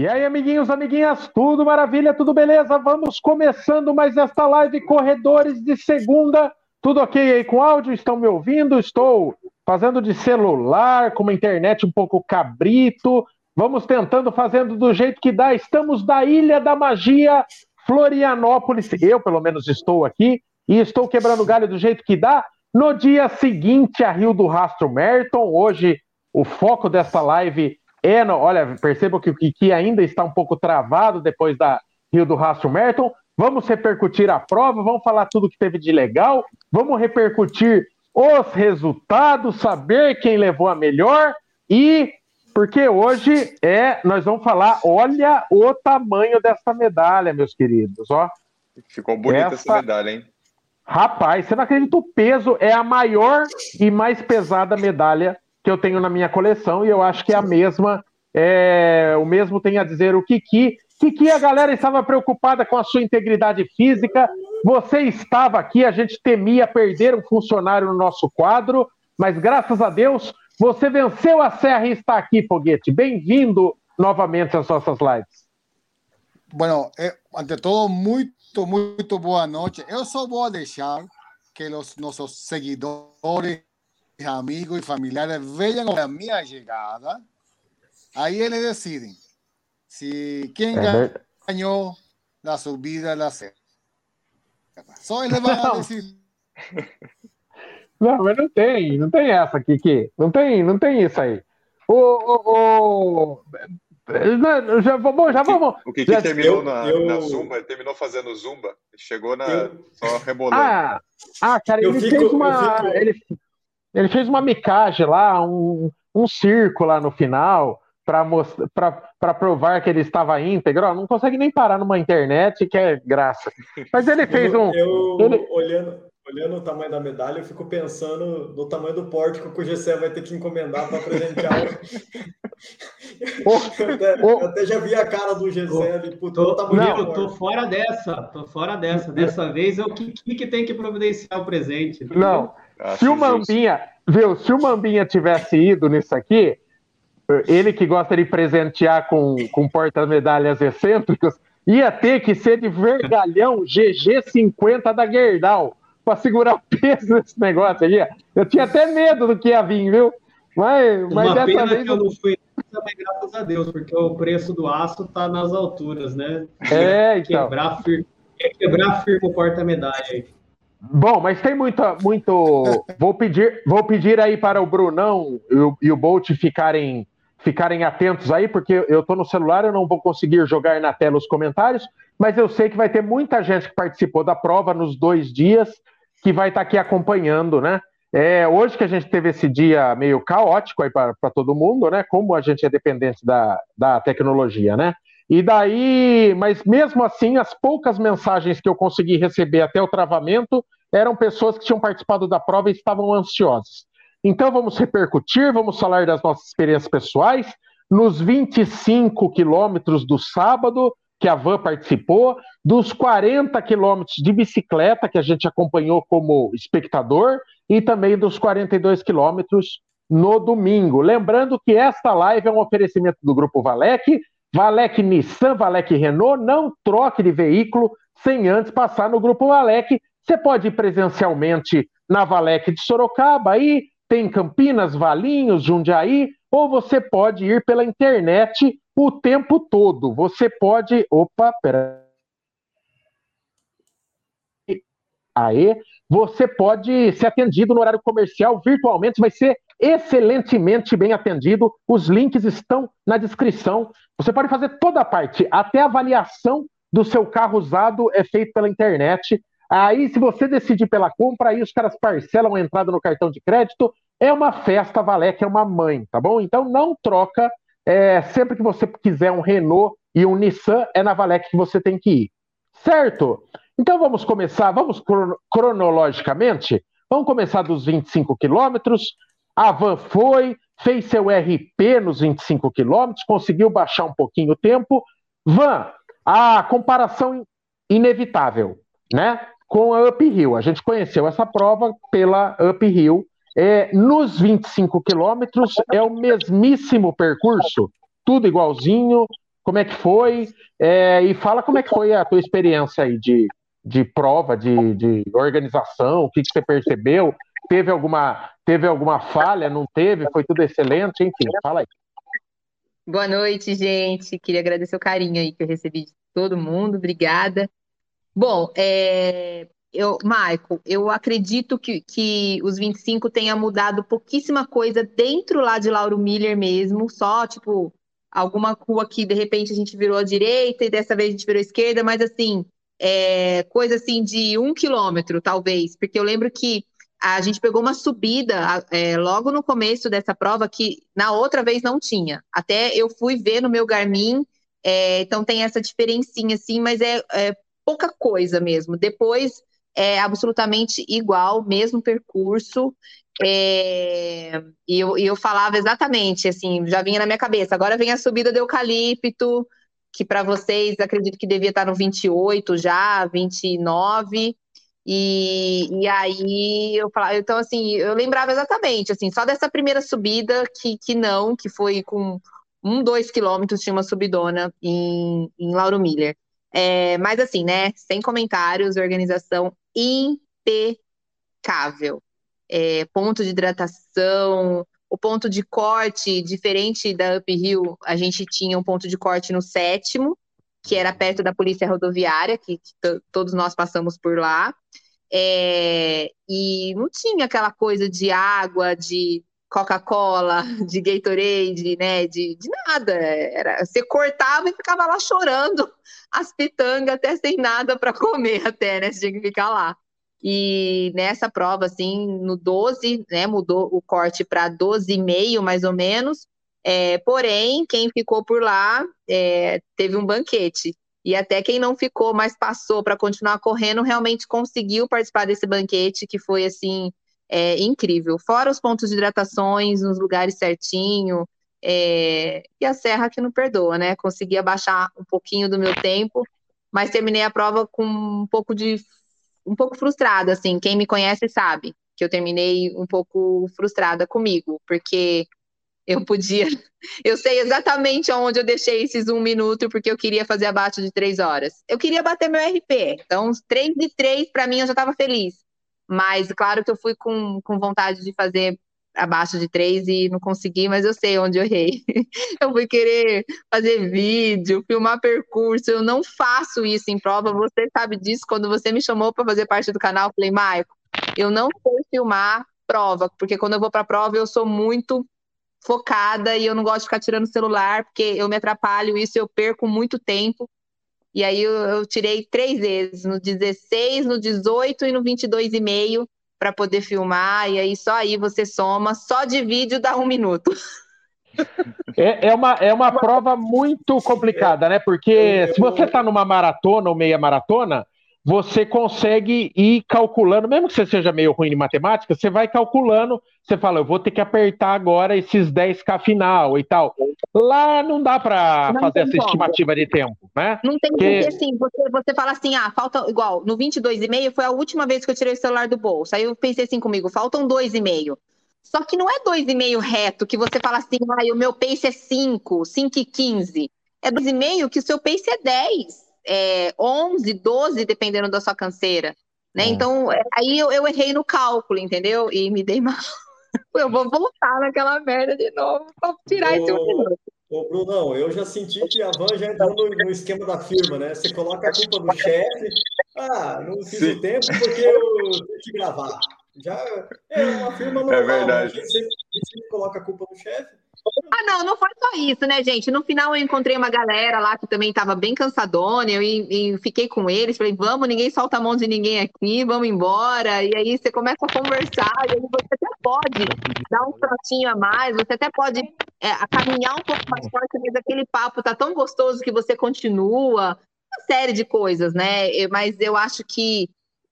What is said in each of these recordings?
E aí, amiguinhos, amiguinhas, tudo maravilha, tudo beleza? Vamos começando mais esta live Corredores de Segunda. Tudo ok aí com áudio? Estão me ouvindo? Estou fazendo de celular, com uma internet um pouco cabrito. Vamos tentando, fazendo do jeito que dá. Estamos da Ilha da Magia, Florianópolis. Eu, pelo menos, estou aqui e estou quebrando galho do jeito que dá. No dia seguinte, a Rio do Rastro Merton. Hoje, o foco dessa live é, no, olha, perceba que o Kiki ainda está um pouco travado depois da Rio do Rastro Merton. Vamos repercutir a prova, vamos falar tudo que teve de legal, vamos repercutir os resultados, saber quem levou a melhor e porque hoje é, nós vamos falar, olha o tamanho dessa medalha, meus queridos, ó. Ficou bonita essa, essa medalha, hein? Rapaz, você não acredita o peso é a maior e mais pesada medalha que eu tenho na minha coleção e eu acho que é a mesma, é, o mesmo tem a dizer o Kiki. Kiki, a galera estava preocupada com a sua integridade física, você estava aqui, a gente temia perder um funcionário no nosso quadro, mas graças a Deus você venceu a serra e está aqui, Foguete. Bem-vindo novamente às nossas lives. Bueno, eh, ante todo, muito, muito boa noite. Eu só vou deixar que os nossos seguidores amigos y familiares vean la mía llegada, ahí ellos deciden si quién ganó la subida de la serie. Só eles vão não. decidir. Não, mas não tem, não tem essa, Kiki. Não tem, não tem isso aí. O, o, o... Já vamos, já vamos. O que, que terminou eu, na, eu... na, Zumba? Ele terminou fazendo Zumba. Chegou na. Eu... Só rebolando. Ah, ah cara, ele fico, fez uma. Fico... Ele, ele fez uma micagem lá, um, um circo lá no final, para provar que ele estava íntegro. Não consegue nem parar numa internet, que é graça. Mas ele fez um. Eu, ele... olhando, olhando o tamanho da medalha, eu fico pensando no tamanho do pórtico que o GC vai ter que encomendar para presentear. eu, até, eu até já vi a cara do GC ali, puto, tô, tamanho não, tô fora dessa, tô fora dessa. Dessa vez é o que, que tem que providenciar o presente. Não. Se o Mambinha, viu, se o Mambinha tivesse ido nisso aqui, ele que gosta de presentear com, com porta-medalhas excêntricos, ia ter que ser de vergalhão GG50 da Gerdau para segurar o peso desse negócio ali. Eu tinha até medo do que ia vir, viu? Mas, mas Uma dessa pena vez. Que eu não fui também, graças a Deus, porque o preço do aço tá nas alturas, né? É, então. Quebrar firme, quebrar firme o porta-medalha aí. Bom, mas tem muita, muito. Vou pedir, vou pedir aí para o Brunão e o, e o Bolt ficarem, ficarem atentos aí, porque eu estou no celular, eu não vou conseguir jogar na tela os comentários, mas eu sei que vai ter muita gente que participou da prova nos dois dias que vai estar tá aqui acompanhando, né? É, hoje que a gente teve esse dia meio caótico aí para todo mundo, né? Como a gente é dependente da, da tecnologia, né? E daí, mas mesmo assim, as poucas mensagens que eu consegui receber até o travamento eram pessoas que tinham participado da prova e estavam ansiosas. Então vamos repercutir, vamos falar das nossas experiências pessoais. Nos 25 quilômetros do sábado, que a Van participou, dos 40 quilômetros de bicicleta que a gente acompanhou como espectador, e também dos 42 quilômetros no domingo. Lembrando que esta live é um oferecimento do Grupo Valec, Valec Nissan, Valec Renault, não troque de veículo sem antes passar no Grupo Valec. Você pode ir presencialmente na Valec de Sorocaba, aí tem Campinas, Valinhos, Jundiaí, ou você pode ir pela internet o tempo todo. Você pode. Opa, pera. Aê, você pode ser atendido no horário comercial virtualmente, vai ser excelentemente bem atendido. Os links estão na descrição. Você pode fazer toda a parte, até a avaliação do seu carro usado é feito pela internet. Aí, se você decidir pela compra, aí os caras parcelam a entrada no cartão de crédito. É uma festa, Valec é uma mãe, tá bom? Então não troca. É, sempre que você quiser um Renault e um Nissan, é na Valec que você tem que ir. Certo? Então vamos começar, vamos cronologicamente. Vamos começar dos 25 quilômetros. A van foi, fez seu RP nos 25 quilômetros, conseguiu baixar um pouquinho o tempo. Van, a comparação inevitável, né? Com a Uphill. A gente conheceu essa prova pela Uphill. É, nos 25 quilômetros é o mesmíssimo percurso, tudo igualzinho, como é que foi, é, e fala como é que foi a tua experiência aí de, de prova, de, de organização, o que, que você percebeu, teve alguma, teve alguma falha, não teve, foi tudo excelente, enfim, fala aí. Boa noite, gente. Queria agradecer o carinho aí que eu recebi de todo mundo. Obrigada. Bom, é, eu, Michael, eu acredito que, que os 25 tenha mudado pouquíssima coisa dentro lá de Lauro Miller mesmo, só tipo alguma rua que de repente a gente virou à direita e dessa vez a gente virou à esquerda, mas assim, é, coisa assim de um quilômetro, talvez, porque eu lembro que a gente pegou uma subida é, logo no começo dessa prova que na outra vez não tinha. Até eu fui ver no meu Garmin, é, então tem essa diferencinha assim, mas é, é pouca coisa mesmo. Depois é absolutamente igual, mesmo percurso. É, e, eu, e eu falava exatamente, assim, já vinha na minha cabeça. Agora vem a subida do eucalipto, que para vocês acredito que devia estar no 28 já, 29. E, e aí eu falava, então assim, eu lembrava exatamente, assim, só dessa primeira subida que, que não, que foi com um, dois quilômetros, tinha uma subidona em, em Lauro Miller. É, mas assim, né, sem comentários, organização impecável. É, ponto de hidratação, o ponto de corte, diferente da Uphill, a gente tinha um ponto de corte no sétimo, que era perto da polícia rodoviária, que, que todos nós passamos por lá. É, e não tinha aquela coisa de água, de Coca-Cola, de Gatorade, né? De, de nada. Era, você cortava e ficava lá chorando as pitangas até sem nada para comer, até, né? Você tinha que ficar lá. E nessa prova, assim, no 12, né, mudou o corte para 12,5 mais ou menos. É, porém, quem ficou por lá é, teve um banquete. E até quem não ficou, mas passou para continuar correndo, realmente conseguiu participar desse banquete, que foi assim é, incrível. Fora os pontos de hidratações nos lugares certinho, é, e a serra que não perdoa, né? Consegui abaixar um pouquinho do meu tempo, mas terminei a prova com um pouco de um pouco frustrada, assim. Quem me conhece sabe que eu terminei um pouco frustrada comigo, porque eu podia. Eu sei exatamente onde eu deixei esses um minuto, porque eu queria fazer abaixo de três horas. Eu queria bater meu RP. Então, três de três, para mim, eu já estava feliz. Mas, claro que eu fui com, com vontade de fazer abaixo de três e não consegui, mas eu sei onde eu errei. Eu fui querer fazer vídeo, filmar percurso. Eu não faço isso em prova. Você sabe disso. Quando você me chamou para fazer parte do canal, eu falei, Maico, eu não sei filmar prova, porque quando eu vou para prova eu sou muito focada e eu não gosto de ficar tirando celular, porque eu me atrapalho, isso eu perco muito tempo. E aí eu, eu tirei três vezes, no 16, no 18 e no 22,5 para poder filmar, e aí só aí você soma, só de vídeo dá um minuto. É, é, uma, é uma prova muito complicada, né? Porque se você está numa maratona ou meia maratona, você consegue ir calculando, mesmo que você seja meio ruim em matemática, você vai calculando, você fala, eu vou ter que apertar agora esses 10k final e tal. Lá não dá para fazer essa como. estimativa de tempo, né? Não tem porque, assim, você, você fala assim, ah, falta, igual, no 22,5 foi a última vez que eu tirei o celular do bolso, aí eu pensei assim comigo, faltam 2,5. Só que não é 2,5 reto, que você fala assim, ah, o meu pace é 5, 5 e 15. É 2,5 que o seu pace é 10 é, 11, 12, dependendo da sua canseira. Né? É. Então, é, aí eu, eu, errei no cálculo, entendeu? E me dei mal. Eu vou voltar naquela merda de novo para tirar esse minuto. Ô, Brunão, eu já senti que a Van já entrou no, no, esquema da firma, né? Você coloca a culpa do chefe. Ah, não fiz Sim. o tempo porque eu tive que gravar. Já é uma firma é normal. É verdade. Né? A gente sempre, a gente sempre coloca a culpa no chefe. Ah, não, não foi só isso, né, gente? No final eu encontrei uma galera lá que também estava bem cansadona, eu e, fiquei com eles, falei, vamos, ninguém solta a mão de ninguém aqui, vamos embora. E aí você começa a conversar, e aí você até pode dar um trotinho a mais, você até pode é, caminhar um pouco mais forte, mas aquele papo tá tão gostoso que você continua. Uma série de coisas, né? Mas eu acho que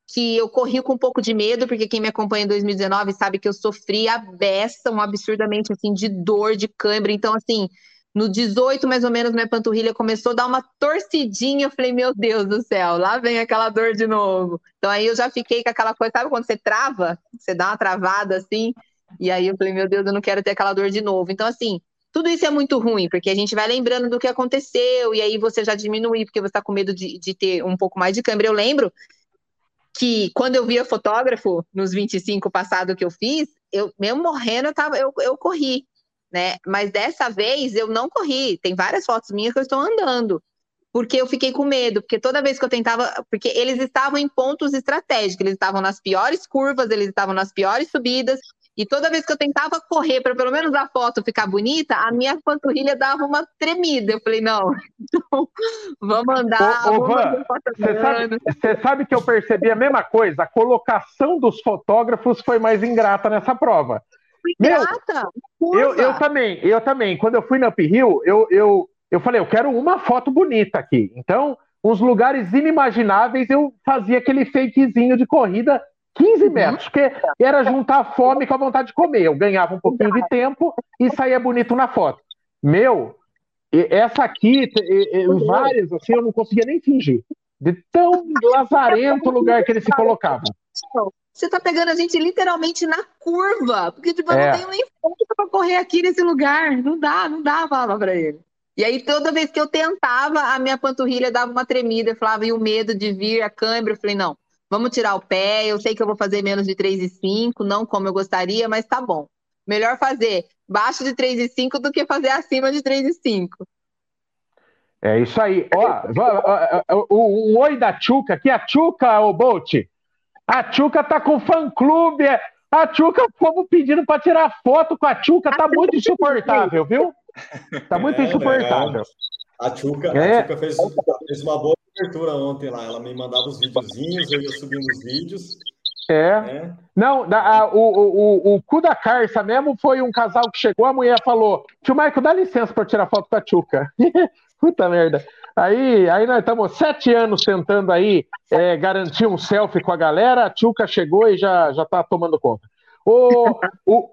que eu corri com um pouco de medo, porque quem me acompanha em 2019 sabe que eu sofri a beça, um absurdamente assim de dor, de cãibra. Então, assim, no 18, mais ou menos, minha panturrilha começou a dar uma torcidinha. Eu falei, meu Deus do céu, lá vem aquela dor de novo. Então aí eu já fiquei com aquela coisa, sabe quando você trava? Você dá uma travada assim, e aí eu falei, meu Deus, eu não quero ter aquela dor de novo. Então, assim, Tudo isso é muito ruim, porque a gente vai lembrando do que aconteceu, e aí você já diminui, porque você está com medo de, de ter um pouco mais de câmera. Eu lembro que quando eu via fotógrafo nos 25 passado que eu fiz, eu mesmo morrendo, eu, tava, eu, eu corri, né? Mas dessa vez eu não corri. Tem várias fotos minhas que eu estou andando porque eu fiquei com medo, porque toda vez que eu tentava, porque eles estavam em pontos estratégicos, eles estavam nas piores curvas, eles estavam nas piores subidas, e toda vez que eu tentava correr para pelo menos a foto ficar bonita, a minha panturrilha dava uma tremida. Eu falei, não, então vamos andar. Ô, Van, você sabe, sabe que eu percebi a mesma coisa? A colocação dos fotógrafos foi mais ingrata nessa prova. Ingrata? Meu, eu, eu também, eu também. Quando eu fui na Uphill, eu, eu eu falei, eu quero uma foto bonita aqui. Então, uns lugares inimagináveis, eu fazia aquele fakezinho de corrida 15 uhum. metros, porque era juntar a fome com a vontade de comer. Eu ganhava um pouquinho de tempo e saía bonito na foto. Meu, essa aqui, várias, assim, eu não conseguia nem fingir. De tão lazarento lugar que eles se colocavam. Você tá pegando a gente literalmente na curva, porque tipo, eu é. não tenho nem força para correr aqui nesse lugar. Não dá, não dá, falava para ele. E aí, toda vez que eu tentava, a minha panturrilha dava uma tremida. Eu falava, e o medo de vir a câimbra? Eu falei, não, vamos tirar o pé. Eu sei que eu vou fazer menos de 3,5, não como eu gostaria, mas tá bom. Melhor fazer baixo de 3,5 do que fazer acima de 3,5. É isso aí. Ó, o, um oi da Tchuca aqui. A Tchuca, o Bolt. A Tchuca tá com fã-clube. A Tchuca, como pedindo para tirar foto com a Tchuca, tá muito insuportável, viu? Tá muito é, insuportável. A Tchuca, é. a Tchuca fez, fez, uma boa cobertura ontem lá. Ela me mandava os videozinhos, eu ia subindo os vídeos. É. é. Não, da, a, o, o, o cu da Carça mesmo foi um casal que chegou, a mulher falou: Tio Maico, dá licença para tirar foto com a Tchuca. Puta merda. Aí, aí nós estamos sete anos tentando aí é, garantir um selfie com a galera. A Tchuca chegou e já, já tá tomando conta. O, o,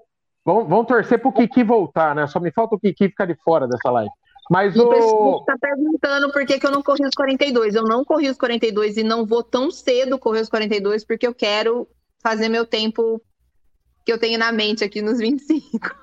Vamos, vamos torcer pro Kiki voltar, né? Só me falta o Kiki ficar de fora dessa live. Mas o. pessoal está perguntando por que, que eu não corri os 42. Eu não corri os 42 e não vou tão cedo correr os 42 porque eu quero fazer meu tempo que eu tenho na mente aqui nos 25.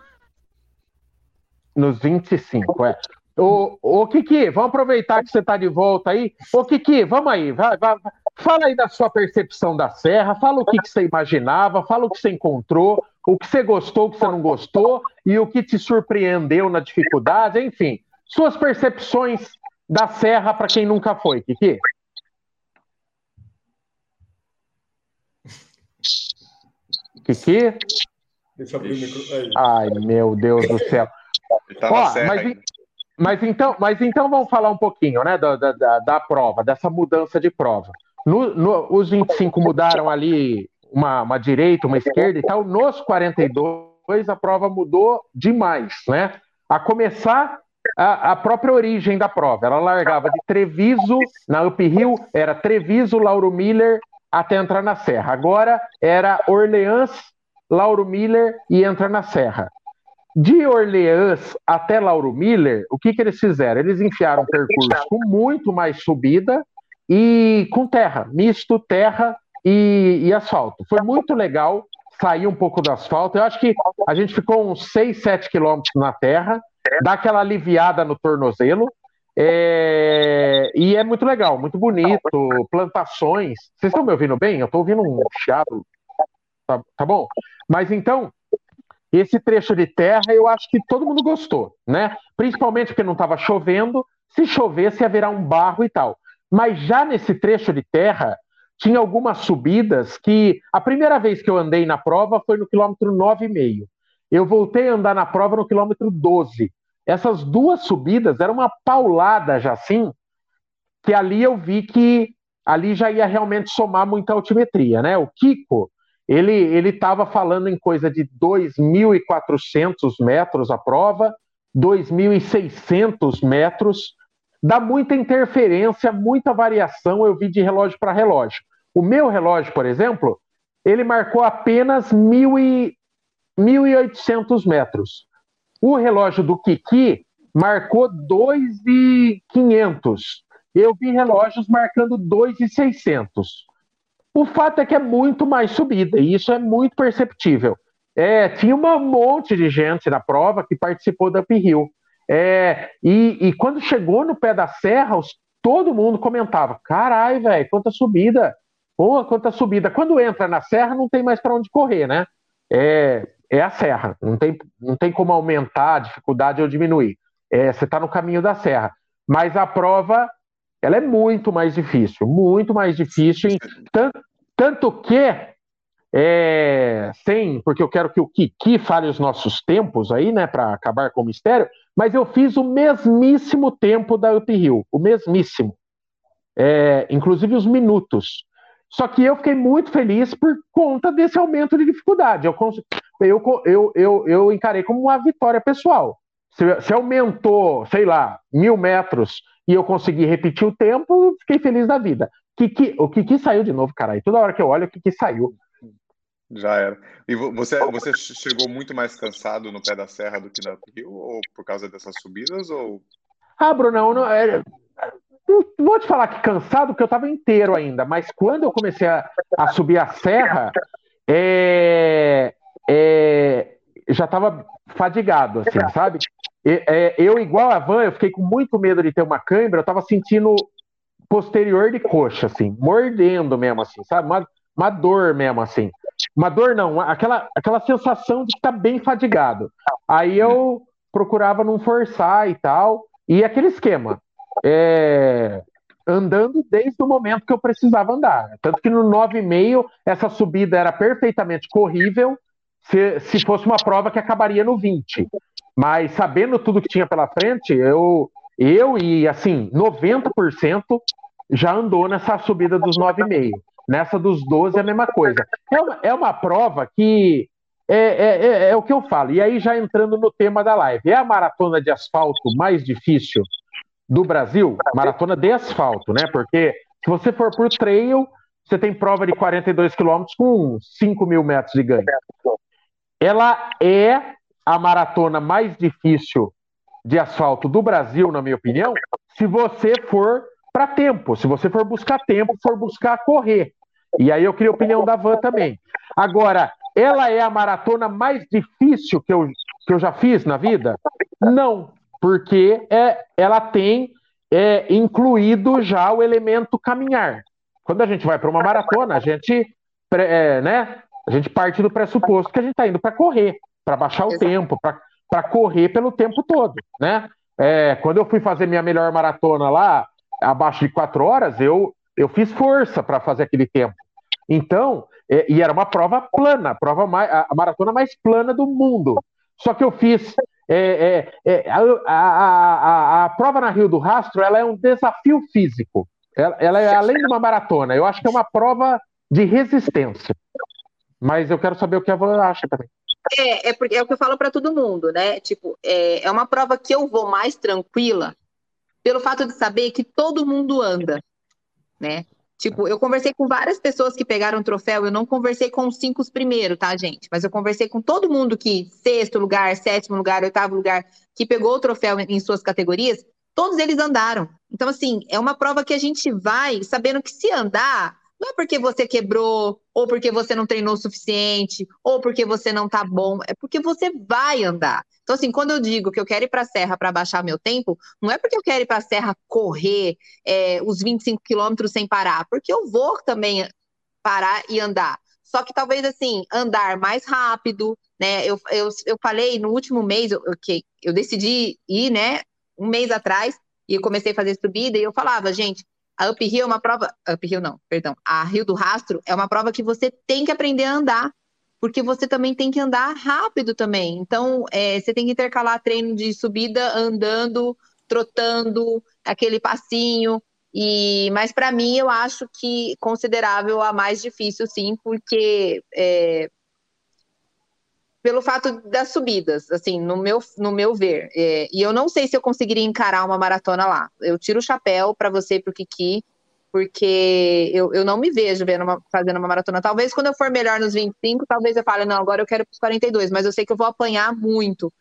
Nos 25, é. Ô, ô Kiki, vamos aproveitar que você está de volta aí. Ô Kiki, vamos aí, vai, vai, fala aí da sua percepção da serra, fala o que, que você imaginava, fala o que você encontrou, o que você gostou, o que você não gostou e o que te surpreendeu na dificuldade, enfim, suas percepções da serra para quem nunca foi, Kiki. Kiki? Deixa eu abrir o microfone. Ai, meu Deus do céu. Ó, mas, mas, então, mas então vamos falar um pouquinho né, da, da, da prova, dessa mudança de prova. No, no, os 25 mudaram ali uma, uma direita, uma esquerda e tal. Nos 42, a prova mudou demais, né? A começar a, a, própria origem da prova. Ela largava de Treviso, na Uphill, era Treviso, Lauro Miller, até entrar na Serra. Agora era Orleans, Lauro Miller e entra na Serra. De Orleans até Lauro Miller, o que, que eles fizeram? Eles enfiaram um percurso com muito mais subida e com terra, misto terra e, e asfalto. Foi muito legal sair um pouco do asfalto. Eu acho que a gente ficou uns 6, 7 quilômetros na terra, dá aquela aliviada no tornozelo. É... E é muito legal, muito bonito, plantações. Vocês estão me ouvindo bem? Eu estou ouvindo um chiado. Tá, tá bom? Mas então, esse trecho de terra eu acho que todo mundo gostou, né? Principalmente porque não estava chovendo. Se chovesse, ia virar um barro e tal. Mas já nesse trecho de terra, tinha algumas subidas que a primeira vez que eu andei na prova foi no quilômetro 9,5. Eu voltei a andar na prova no quilômetro 12. Essas duas subidas eram uma paulada já assim, que ali eu vi que ali já ia realmente somar muita altimetria, né? O Kiko, ele ele estava falando em coisa de 2.400 metros a prova, 2.600 metros, dá muita interferência, muita variação, eu vi de relógio para relógio. O meu relógio, por exemplo, ele marcou apenas 1.800 metros. O relógio do Kiki marcou 2.500. Eu vi relógios marcando 2.600. O fato é que é muito mais subida, e isso é muito perceptível. É, tinha um monte de gente na prova que participou da uphill. É, e, e quando chegou no pé da serra, os, todo mundo comentava: carai, velho, quanta subida! Pô, quanta subida! Quando entra na serra, não tem mais para onde correr, né? É, é a serra, não tem, não tem como aumentar a dificuldade ou diminuir. É, você está no caminho da serra. Mas a prova, ela é muito mais difícil, muito mais difícil. Tanto, tanto que é, sem, porque eu quero que o Kiki fale os nossos tempos aí, né, para acabar com o mistério, mas eu fiz o mesmíssimo tempo da Uphill, o mesmíssimo, é, inclusive os minutos. Só que eu fiquei muito feliz por conta desse aumento de dificuldade. Eu, eu, eu, eu, eu encarei como uma vitória pessoal. Se, se, aumentou, sei lá, mil metros e eu consegui repetir o tempo, fiquei feliz da vida. Kiki, o Kiki saiu de novo, cara. E toda hora que eu olho, o Kiki saiu. Já era. E você, você chegou muito mais cansado no pé da serra do que na Rio, ou por causa dessas subidas? Ou... Ah, Brunão, não, é, vou te falar que cansado, porque eu estava inteiro ainda, mas quando eu comecei a, a subir a serra, é, é, já estava fadigado, assim, sabe? É, eu, igual a Van, eu fiquei com muito medo de ter uma câimbra, eu estava sentindo posterior de coxa, assim, mordendo mesmo, assim, sabe? Uma, uma dor mesmo, assim. Uma dor não, aquela, aquela sensação de estar tá bem fadigado. Aí eu procurava não forçar e tal. E aquele esquema. É, andando desde o momento que eu precisava andar. Tanto que no 9,5 essa subida era perfeitamente corrível se, se fosse uma prova que acabaria no 20. Mas sabendo tudo que tinha pela frente, eu, eu e assim, 90% já andou nessa subida dos 9,5. Nessa dos 12 é a mesma coisa. É uma, é uma prova que é, é, é, é, o que eu falo. E aí, já entrando no tema da live, é a maratona de asfalto mais difícil do Brasil? Maratona de asfalto, né? Porque se você for por trail, você tem prova de 42 quilômetros com 5 mil metros de ganho. Ela é a maratona mais difícil de asfalto do Brasil, na minha opinião, se você for para tempo. Se você for buscar tempo, for buscar correr. E aí eu queria a opinião da Van também. Agora, ela é a maratona mais difícil que eu, que eu já fiz na vida? Não, porque é, ela tem é, incluído já o elemento caminhar. Quando a gente vai para uma maratona, a gente, é, né, a gente parte do pressuposto que a gente está indo para correr, para baixar o Exato. tempo, para correr pelo tempo todo, né? É, quando eu fui fazer minha melhor maratona lá, abaixo de quatro horas, eu, eu fiz força para fazer aquele tempo. Então, é, e era uma prova plana, a, prova mais, a, maratona mais plana do mundo. Só que eu fiz. É, é, é a, a, a, prova na Rio do Rastro ela é um desafio físico. Ela, ela é além de uma maratona. Eu acho que é uma prova de resistência. Mas eu quero saber o que a Van acha também. É, é, porque é o que eu falo para todo mundo, né? Tipo, é, é uma prova que eu vou mais tranquila, pelo fato de saber que todo mundo anda, né? Tipo, eu conversei com várias pessoas que pegaram o troféu, eu não conversei com os cinco primeiros, tá, gente? Mas eu conversei com todo mundo que, sexto lugar, sétimo lugar, oitavo lugar, que pegou o troféu em suas categorias, todos eles andaram. Então, assim, é uma prova que a gente vai sabendo que se andar, não é porque você quebrou, ou porque você não treinou o suficiente, ou porque você não tá bom, é porque você vai andar. Então, assim, quando eu digo que eu quero ir para a serra para baixar meu tempo, não é porque eu quero ir para a serra correr é, os 25 quilômetros sem parar, porque eu vou também parar e andar. Só que talvez, assim, andar mais rápido, né? Eu, eu, eu falei no último mês, eu, okay, eu decidi ir, né, um mês atrás, e comecei a fazer subida, e eu falava, gente, a Uphill é uma prova. Uphill não, perdão. A Rio do Rastro é uma prova que você tem que aprender a andar porque você também tem que andar rápido também. Então, é, você tem que intercalar treino de subida andando, trotando, aquele passinho. E, mas para mim eu acho que considerável a mais difícil, sim, porque é, pelo fato das subidas, assim, no meu, no meu ver. É, e eu não sei se eu conseguiria encarar uma maratona lá. Eu tiro o chapéu para você e para o Kiki, porque eu, eu não me vejo vendo uma, fazendo uma maratona. Talvez quando eu for melhor nos 25, talvez eu fale, não, agora eu quero para os 42, mas eu sei que eu vou apanhar muito.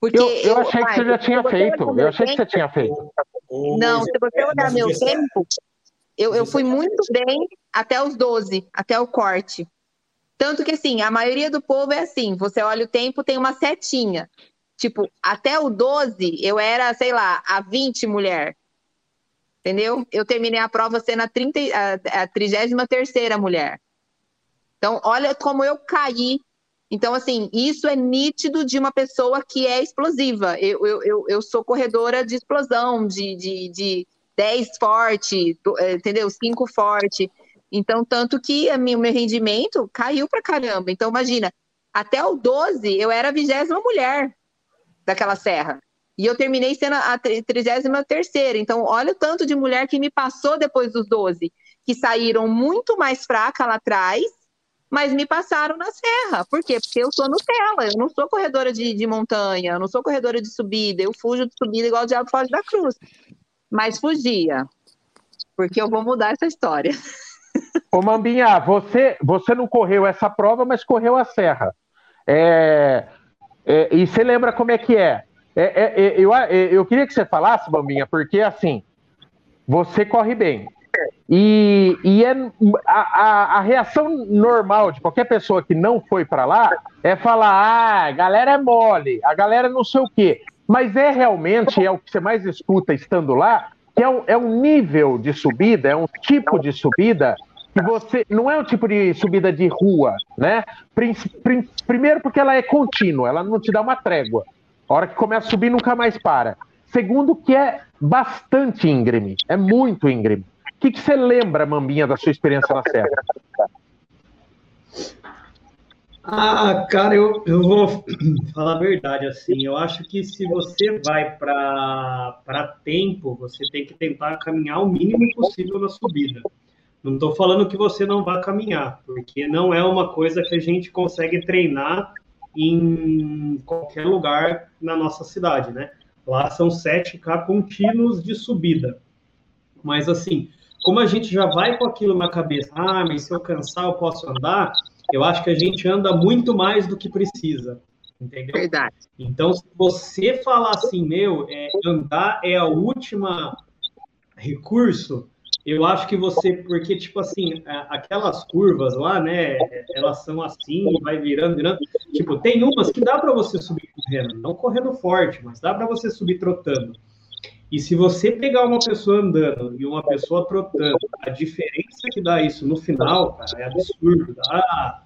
Porque eu, eu, eu achei que você já tinha feito. Eu achei que você tinha feito. Não, se você olhar meu tempo, eu, eu fui muito bem até os 12, até o corte. Tanto que, assim, a maioria do povo é assim: você olha o tempo, tem uma setinha. Tipo, até o 12, eu era, sei lá, a 20 mulher. Entendeu? Eu terminei a prova sendo a, 30, a, a 33 mulher. Então, olha como eu caí. Então, assim, isso é nítido de uma pessoa que é explosiva. Eu, eu, eu, eu sou corredora de explosão, de, de, de 10 forte, eh, entendeu? 5 forte. Então, tanto que o meu rendimento caiu pra caramba. Então, imagina, até o 12 eu era a vigésima mulher daquela serra. E eu terminei sendo a 33 Então, olha o tanto de mulher que me passou depois dos 12, que saíram muito mais fraca lá atrás, mas me passaram na serra. Por quê? Porque eu sou Nutella, eu não sou corredora de, de montanha, eu não sou corredora de subida, eu fujo de subida igual o diabo foge da cruz. Mas fugia, porque eu vou mudar essa história. Ô Mambinha, você, você não correu essa prova, mas correu a serra. É, é, e você lembra como é que é? É, é, é, eu, é, eu queria que você falasse, Bambinha, porque assim, você corre bem. E, e é, a, a, a, reação normal de qualquer pessoa que não foi para lá é falar: ah, a galera é mole, a galera não sei o quê. Mas é realmente, é o que você mais escuta estando lá, que é um, é um nível de subida, é um tipo de subida que você. Não é um tipo de subida de rua, né? Primeiro, porque ela é contínua, ela não te dá uma trégua. A hora que começa a subir, nunca mais para. Segundo, que é bastante íngreme, é muito íngreme. O que, que você lembra, Mambinha, da sua experiência na Serra? Ah, cara, eu, eu vou falar a verdade, assim, eu acho que se você vai para tempo, você tem que tentar caminhar o mínimo possível na subida. Não estou falando que você não vá caminhar, porque não é uma coisa que a gente consegue treinar em qualquer lugar na nossa cidade, né? Lá são 7K contínuos de subida. Mas assim, como a gente já vai com aquilo na cabeça, ah, mas se eu cansar eu posso andar, eu acho que a gente anda muito mais do que precisa. Entendeu? Verdade. Então, se você falar assim, meu, é, andar é a última recurso, eu acho que você, porque, tipo assim, aquelas curvas lá, né, elas são assim, vai virando, virando. Tipo, tem umas que dá para você subir correndo, não correndo forte, mas dá para você subir trotando. E se você pegar uma pessoa andando e uma pessoa trotando, a diferença que dá isso no final, cara, é absurdo. Dá,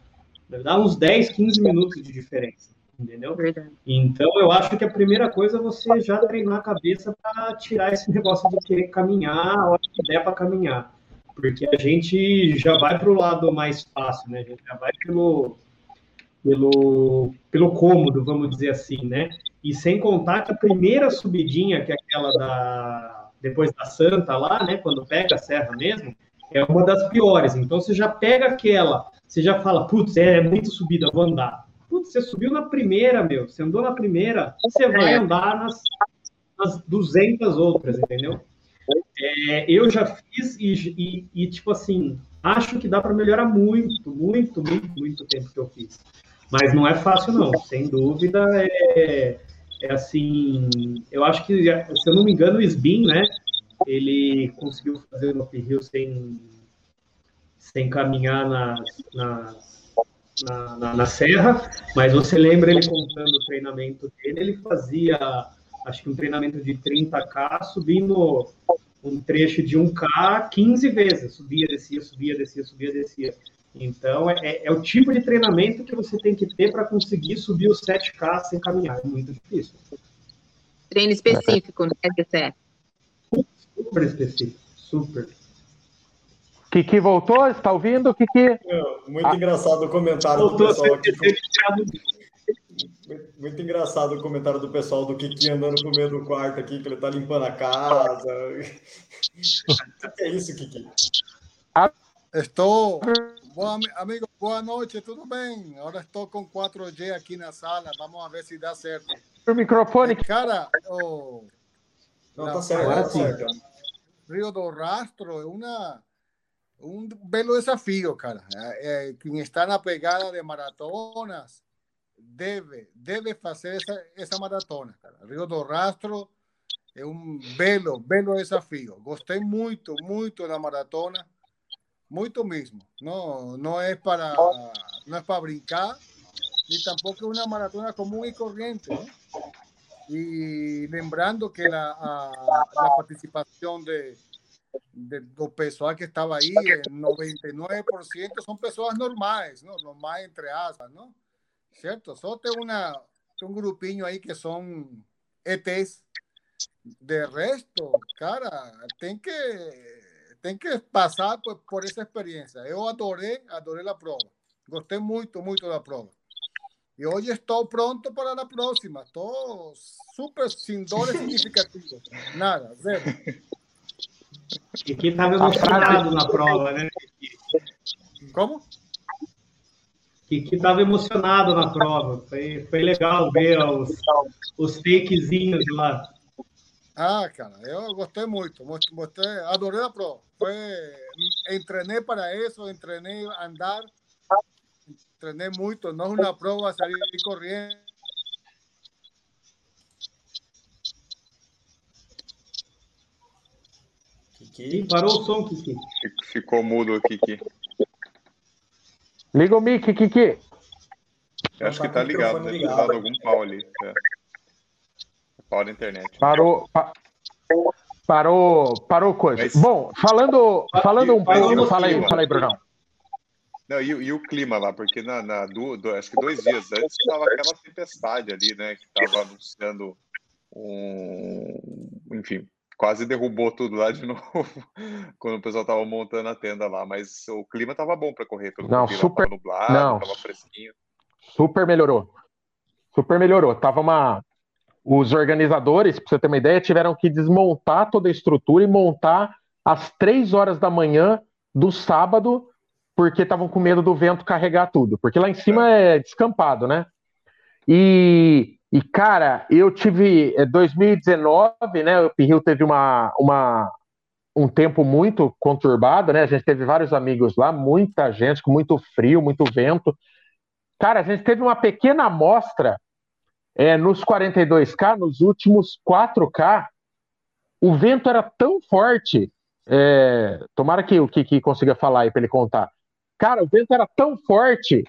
dá uns 10, 15 minutos de diferença entendeu? Verdade. Então, eu acho que a primeira coisa é você já treinar a cabeça para tirar esse negócio de querer caminhar a hora que der para caminhar. Porque a gente já vai para o lado mais fácil, né? A gente já vai pelo, pelo, pelo cômodo, vamos dizer assim, né? E sem contar que a primeira subidinha, que é aquela da depois da Santa lá, né? Quando pega a serra mesmo, é uma das piores. Então você já pega aquela, você já fala, putz, é muito subida, vou andar. Putz, você subiu na primeira, meu. Você andou na primeira, você vai andar nas, nas 200 outras, entendeu? É, eu já fiz e, e, e, tipo assim, acho que dá para melhorar muito, muito, muito, muito tempo que eu fiz. Mas não é fácil, não. Sem dúvida, é, é assim. Eu acho que, se eu não me engano, o Sbin, né? Ele conseguiu fazer no uphill sem, sem caminhar nas, nas na, na, na, serra, mas você lembra ele contando o treinamento dele, ele fazia, acho que um treinamento de 30K, subindo um trecho de 1K 15 vezes, subia, descia, subia, descia, subia, descia. Então, é, é, é o tipo de treinamento que você tem que ter para conseguir subir os 7K sem caminhar, é muito difícil. Treino específico, né, Super específico, super. Kiki voltou? Está ouvindo, Kiki? Muito ah. engraçado o comentário voltou, do pessoal aqui. Muito engraçado o comentário do pessoal do Kiki andando no meio do quarto aqui, que ele está limpando a casa. o que é isso, Kiki? Estou. Boa, amigo, boa noite, tudo bem? Agora estou com 4G aqui na sala, vamos ver se dá certo. O microfone. Cara, oh, Não, tá certo, tá certo. Rio do Rastro é uma un belo desafío, cara. Eh, eh, quien está en la pegada de maratonas debe, debe hacer esa, esa maratona, cara. Río do Rastro é um belo, belo desafio. Gostei muito, muito da maratona, muito mesmo. Não, não é para no es para brincar, ni tampoco es una maratona común y corriente. ¿no? Y lembrando que la, la participación de, de do pessoal que estava aí, 99% são pessoas normais, não? normais entre aspas, não? Certo? Só tem, uma, tem um grupinho aí que são ETs. De resto, cara, tem que tem que passar por, por essa experiência. Eu adorei, adorei a prova. Gostei muito, muito da prova. E hoje estou pronto para a próxima. Estou super sem dores significativas. Nada, zero. Kiki estava emocionado na prova, né? Como? Kiki estava emocionado na prova. Foi, foi legal ver os, os takezinhos lá. Ah, cara, eu gostei muito. Gostei, adorei a prova. Foi, treinei para isso, treinei andar, treinei muito. Não é uma prova sair correndo. Kiki, parou o som, Kiki. Ficou mudo aqui, Kiki. Liga o mic, Kiki. Eu acho que tá ligado, deve ter dado algum pau ali. É. Pau da internet. Parou. Pa, parou, parou coisa. Mas, Bom, falando, falando um pouco. Fala aí, fala aí, Brunão. Não, e, e, o clima lá, porque na, na do, do, acho que dois dias antes estava aquela tempestade ali, né? Que estava anunciando um. Enfim, quase derrubou tudo lá de novo quando o pessoal tava montando a tenda lá, mas o clima tava bom para correr, pelo não, super nublado, não, tava fresquinho. Super melhorou. Super melhorou. Tava uma os organizadores, para você ter uma ideia, tiveram que desmontar toda a estrutura e montar às três horas da manhã do sábado, porque estavam com medo do vento carregar tudo, porque lá em cima é, é descampado, né? E e, cara, eu tive. 2019, é, né? O Rio teve uma, uma, um tempo muito conturbado, né? A gente teve vários amigos lá, muita gente, com muito frio, muito vento. Cara, a gente teve uma pequena amostra é, nos 42K, nos últimos 4K. O vento era tão forte. É, tomara que o Kiki consiga falar aí para ele contar. Cara, o vento era tão forte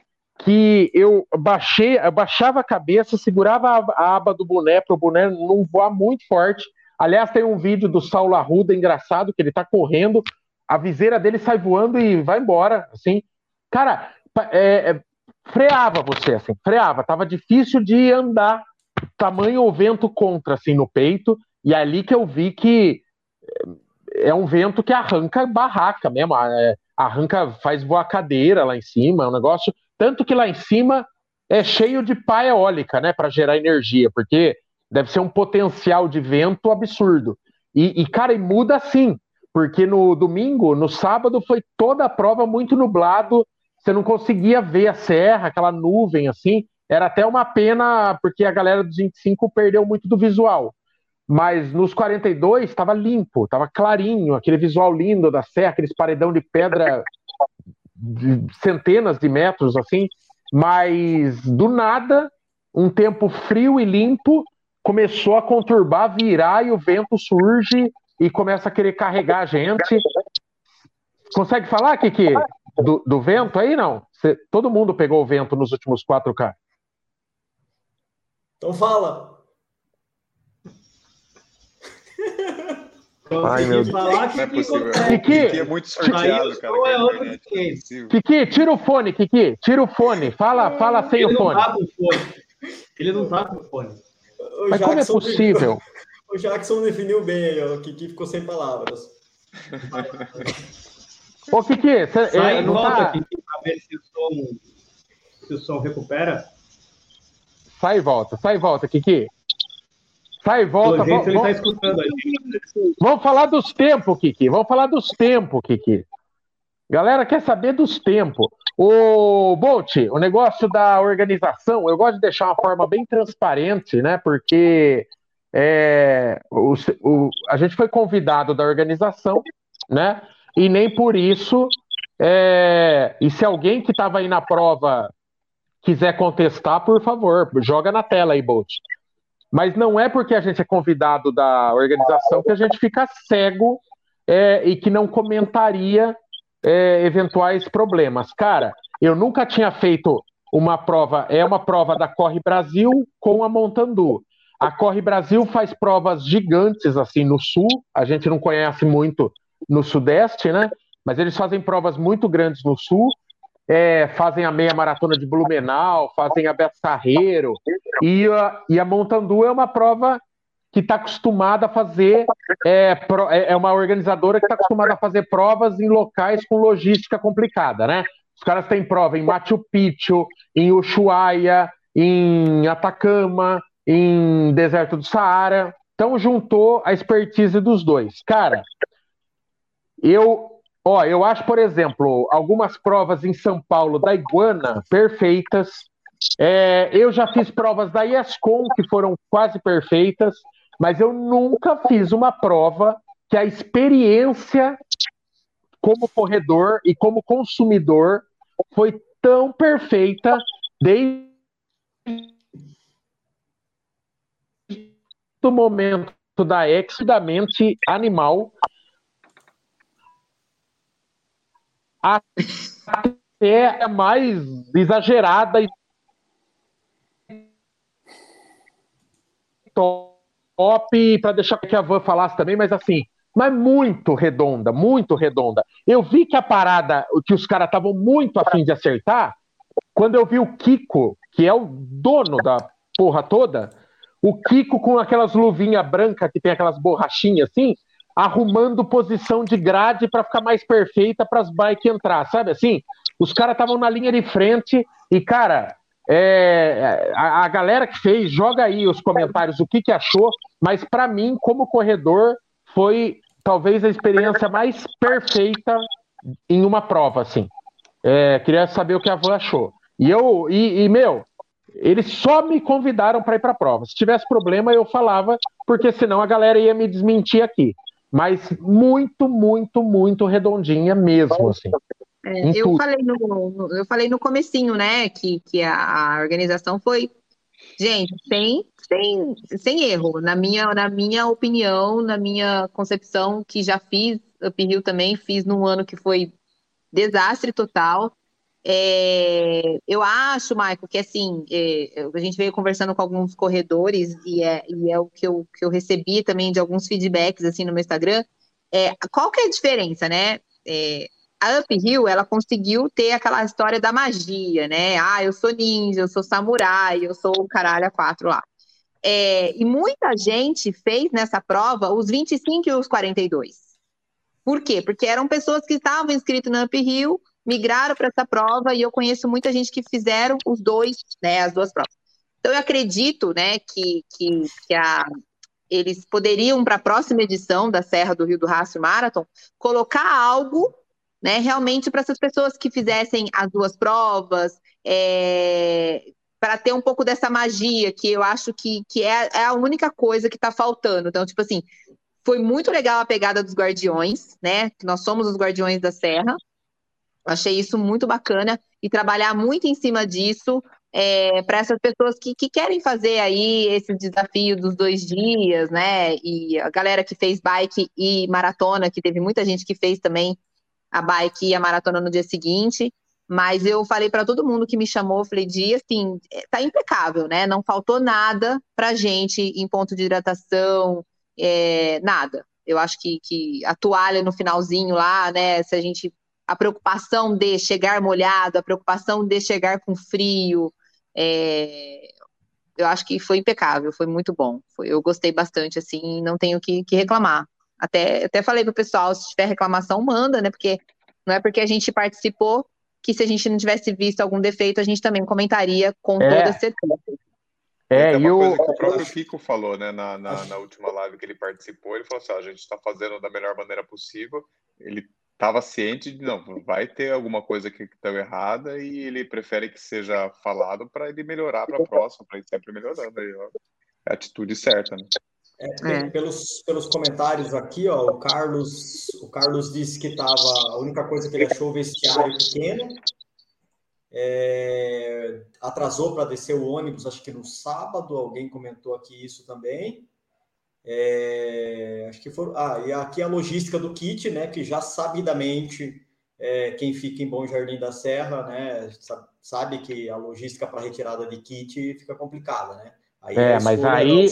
que eu baixei, eu baixava a cabeça, segurava a, aba do boné para o boné não voar muito forte. Aliás, tem um vídeo do Saulo Arruda engraçado que ele está correndo, a viseira dele sai voando e vai embora, assim. Cara, é, é, freava você, assim, freava. Tava difícil de andar, tamanho o vento contra, assim, no peito. E é ali que eu vi que é, é um vento que arranca barraca mesmo, é, arranca, faz voar cadeira lá em cima, é um negócio tanto que lá em cima é cheio de pá eólica, né, para gerar energia, porque deve ser um potencial de vento absurdo. E, e, cara, e muda sim, porque no domingo, no sábado, foi toda a prova muito nublado, você não conseguia ver a serra, aquela nuvem assim. Era até uma pena, porque a galera dos 25 perdeu muito do visual. Mas nos 42 estava limpo, estava clarinho, aquele visual lindo da serra, aqueles paredão de pedra de centenas de metros assim, mas do nada, um tempo frio e limpo começou a conturbar, virar e o vento surge e começa a querer carregar a gente. Consegue falar, Kiki, do, do vento aí, não? Cê, todo mundo pegou o vento nos últimos 4K. Então fala. Ai, meu Deus. Falar que é. Kiki, Kiki é muito sorteado, cara. É Kiki, tira o fone, Kiki. Tira o fone. Fala, fala sem Ele o fone. Tá fone. Ele não tá com o fone. O Mas Jackson como é possível? O Jackson definiu bem aí, ó. O Kiki ficou sem palavras. Ô, Kiki, você Sai é, não volta, tá... Kiki, pra ver se o, som, se o som recupera. Sai e volta, sai e volta, Kiki. Sai e volta. Vamos, vamos, tá escutando aí. vamos falar dos tempos, Kiki. Vamos falar dos tempos, Kiki. Galera quer saber dos tempos. O Bolt, o negócio da organização, eu gosto de deixar uma forma bem transparente, né? Porque é, o, o, a gente foi convidado da organização, né? E nem por isso. É, e se alguém que estava aí na prova quiser contestar, por favor, joga na tela aí, Bolt. Mas não é porque a gente é convidado da organização que a gente fica cego é, e que não comentaria é, eventuais problemas. Cara, Eu nunca tinha feito uma prova, é uma prova da Corre Brasil com a Montandu. A Corre Brasil faz provas gigantes assim no sul, a gente não conhece muito no sudeste, né? Mas eles fazem provas muito grandes no sul, é, fazem a meia maratona de Blumenau, fazem a Beto Carreiro, e a, e a Montandu é uma prova que está acostumada a fazer, é, é, é uma organizadora que está acostumada a fazer provas em locais com logística complicada, né? Os caras têm prova em Machu Picchu, em Ushuaia, em Atacama, em Deserto do Saara. Então juntou a expertise dos dois. Cara, eu, ó, eu acho, por exemplo, algumas provas em São Paulo da Iguana perfeitas. É, eu já fiz provas da IESCOM que foram quase perfeitas mas eu nunca fiz uma prova que a experiência como corredor e como consumidor foi tão perfeita desde o momento da ex da mente animal até a mais exagerada e top para deixar que a Van falasse também, mas assim, mas muito redonda, muito redonda. Eu vi que a parada, que os caras estavam muito afim de acertar, quando eu vi o Kiko, que é o dono da porra toda, o Kiko com aquelas luvinhas brancas que tem aquelas borrachinhas assim, arrumando posição de grade para ficar mais perfeita para as bikes entrar, sabe assim? Os caras estavam na linha de frente e, cara, é, a, a, galera que fez, joga aí os comentários o que, que achou, mas para mim, como corredor, foi talvez a experiência mais perfeita em uma prova, assim. É, queria saber o que a Van achou. E eu, e, e meu, eles só me convidaram para ir para a prova. Se tivesse problema, eu falava, porque senão a galera ia me desmentir aqui. Mas muito, muito, muito redondinha mesmo, assim. É, eu, falei no, no, eu falei no comecinho, né, que, que a, a organização foi, gente, sem, sem, sem erro, na minha, na minha opinião, na minha concepção, que já fiz Uphill também, fiz num ano que foi desastre total. É, eu acho, Michael, que assim, é, a gente veio conversando com alguns corredores e é, e é o que eu, que eu recebi também de alguns feedbacks assim no meu Instagram. É, qual que é a diferença, né? É, a Uphill, ela conseguiu ter aquela história da magia, né? Ah, eu sou ninja, eu sou samurai, eu sou o caralho a quatro lá. É, e muita gente fez nessa prova os 25 e os 42. Por quê? Porque eram pessoas que estavam inscritas na Uphill, migraram para essa prova, e eu conheço muita gente que fizeram os dois, né, as duas provas. Então, eu acredito, né, que, que, que a, eles poderiam, para a próxima edição da Serra do Rio do Rastro Marathon, colocar algo né? Realmente para essas pessoas que fizessem as duas provas, é, para ter um pouco dessa magia, que eu acho que, que é, é a única coisa que está faltando. Então, tipo assim, foi muito legal a pegada dos guardiões, né? Nós somos os guardiões da Serra. Achei isso muito bacana e trabalhar muito em cima disso é, para essas pessoas que, que, querem fazer aí esse desafio dos dois dias, né? E a galera que fez bike e maratona, que teve muita gente que fez também a bike e a maratona no dia seguinte. Mas eu falei para todo mundo que me chamou, falei, dia, assim, é, tá impecável, né? Não faltou nada pra gente em ponto de hidratação, é, nada. Eu acho que, que a toalha no finalzinho lá, né? Se a gente. A preocupação de chegar molhado, a preocupação de chegar com frio, é, eu acho que foi impecável, foi muito bom. Foi, eu gostei bastante, assim, não tenho que, que reclamar. Até, até falei pro pessoal, se tiver reclamação, manda, né? Porque não é porque a gente participou que se a gente não tivesse visto algum defeito, a gente também comentaria com é. toda certeza. É, e uma coisa que o próprio Kiko falou, né, na, na, na, última live que ele participou, ele falou assim, ah, a gente está fazendo da melhor maneira possível, ele estava ciente de, não, vai ter alguma coisa que está errada e ele prefere que seja falado para ele melhorar para a próxima, para ir sempre melhorando, aí, ó, é a atitude certa, né? É, é. Pelos, pelos comentários aqui, ó, o Carlos, o Carlos disse que tava, a única coisa que ele achou o vestiário pequeno. É, atrasou para descer o ônibus, acho que no sábado, alguém comentou aqui isso também. É, acho que foram. Ah, e aqui a logística do kit, né? Que já sabidamente é, quem fica em Bom Jardim da Serra, né, sabe que a logística para retirada de kit fica complicada, né? Aí é, mas aí,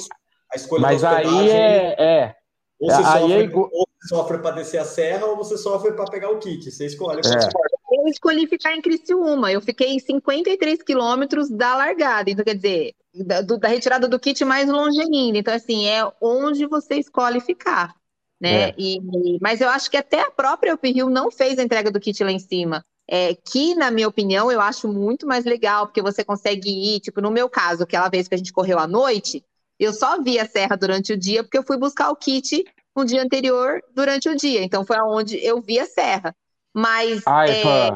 a escolha mas aí é, é, ou você, sofre, é igual... sofre para descer a serra ou você sofre para pegar o kit. Você escolhe. É. Eu escolhi ficar em Criciúma. Eu fiquei 53 quilômetros da largada. Então, quer dizer, da, do, da, retirada do kit mais longe ainda. Então, assim, é onde você escolhe ficar. Né? É. E, mas eu acho que até a própria Uphill não fez a entrega do kit lá em cima. É, que, na minha opinião, eu acho muito mais legal, porque você consegue ir, tipo, no meu caso, aquela vez que a gente correu à noite, eu só vi a serra durante o dia porque eu fui buscar o kit no dia anterior durante o dia. Então foi aonde eu vi a serra. Mas, Ai, é,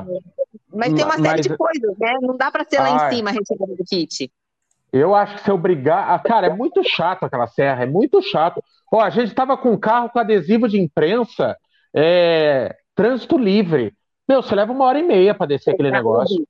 mas tem uma série mas... de coisas, né? Não dá para ser Ai. lá em cima a retirada do kit. Eu acho que se obrigar. Ah, cara, é muito chato aquela serra, é muito chato. Ó, a gente estava com um carro com adesivo de imprensa, é, trânsito livre. Meu, você leva uma hora e meia para descer aquele negócio.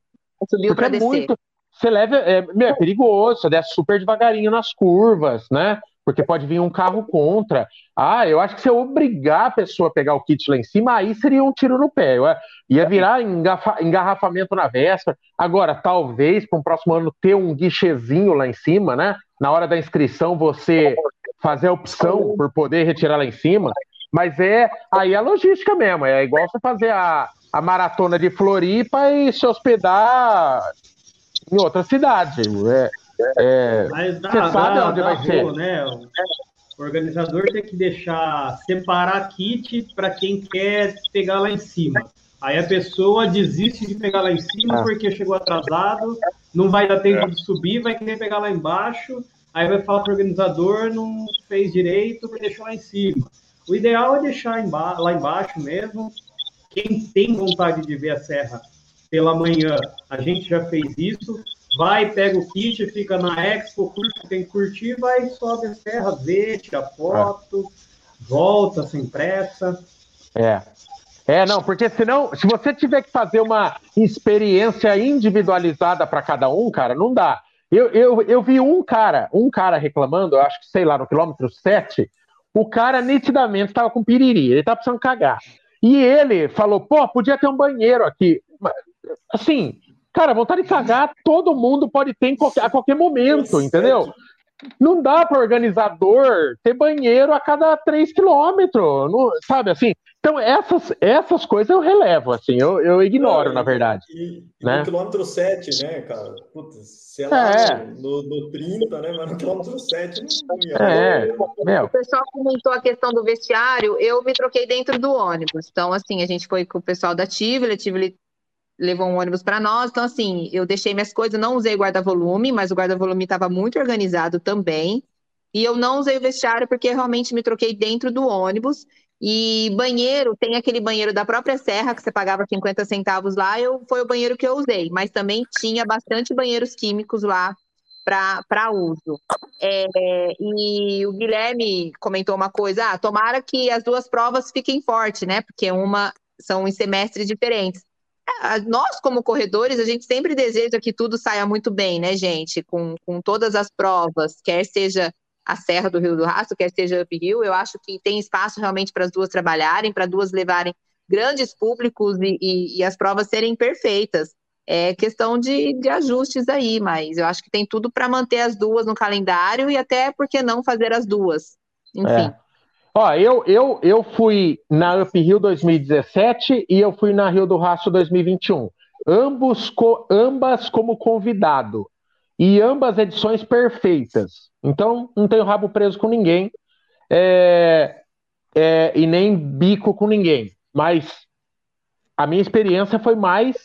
Subiu é descer. Muito, você leva, é, meu, é perigoso, você desce super devagarinho nas curvas, né? Porque pode vir um carro contra. Ah, eu acho que se eu obrigar a pessoa a pegar o kit lá em cima, aí seria um tiro no pé. Eu ia virar engarrafa, engarrafamento na véspera. Agora, talvez para um próximo ano ter um guichezinho lá em cima, né? Na hora da inscrição, você fazer a opção por poder retirar lá em cima. Mas é aí é a logística mesmo. É igual você fazer a, a maratona de Floripa e se hospedar em outra cidade. É, é, Mas dá, você sabe dá, onde dá vai ser. Né? O organizador tem que deixar separar kit para quem quer pegar lá em cima. Aí a pessoa desiste de pegar lá em cima ah. porque chegou atrasado, não vai dar tempo é. de subir, vai querer pegar lá embaixo, aí vai falar para o organizador, não fez direito, deixou lá em cima. O ideal é deixar emba lá embaixo mesmo. Quem tem vontade de ver a serra pela manhã, a gente já fez isso. Vai, pega o kit, fica na Expo, curte, tem que curtir, vai, sobe a serra, vê, tira foto, volta sem pressa. É. É, não, porque senão, se você tiver que fazer uma experiência individualizada para cada um, cara, não dá. Eu, eu, eu vi um cara, um cara reclamando, eu acho que, sei lá, no quilômetro 7, o cara nitidamente estava com piriri, ele estava precisando cagar. E ele falou, pô, podia ter um banheiro aqui. Assim, Cara, vontade de cagar todo mundo pode ter qualquer, a qualquer momento, entendeu? Não dá para organizador ter banheiro a cada 3 quilômetros, sabe assim? Então, essas, essas coisas eu relevo, assim, eu, eu ignoro, na verdade. E, né? no quilômetro 7, né, cara? Putz, sei lá, é. no, no 30, né? Mas no quilômetro 7 não ia. É, meu. O pessoal comentou a questão do vestiário, eu me troquei dentro do ônibus. Então, assim, a gente foi com o pessoal da Tivoli, a Tivoli levou um ônibus para nós. Então, assim, eu deixei minhas coisas, não usei guarda-volume, mas o guarda-volume estava muito organizado também. E eu não usei o vestiário porque realmente me troquei dentro do ônibus. E banheiro, tem aquele banheiro da própria Serra, que você pagava 50 centavos lá, eu, foi o banheiro que eu usei. Mas também tinha bastante banheiros químicos lá para uso. É, e o Guilherme comentou uma coisa: ah, tomara que as duas provas fiquem fortes, né? Porque uma são em semestres diferentes. É, nós, como corredores, a gente sempre deseja que tudo saia muito bem, né, gente? Com, com todas as provas, quer seja a Serra do Rio do Rastro, quer seja uphill, eu acho que tem espaço realmente para as duas trabalharem, para duas levarem grandes públicos e, e, e, as provas serem perfeitas. É questão de, de ajustes aí, mas eu acho que tem tudo para manter as duas no calendário e até, por que não, fazer as duas? Enfim. É. Ó, eu, eu, eu fui na Up Rio 2017 e eu fui na Rio do Rastro 2021. Ambos, co, ambas como convidado. E ambas edições perfeitas. Então, não tenho rabo preso com ninguém. É, é, e nem bico com ninguém. Mas a minha experiência foi mais.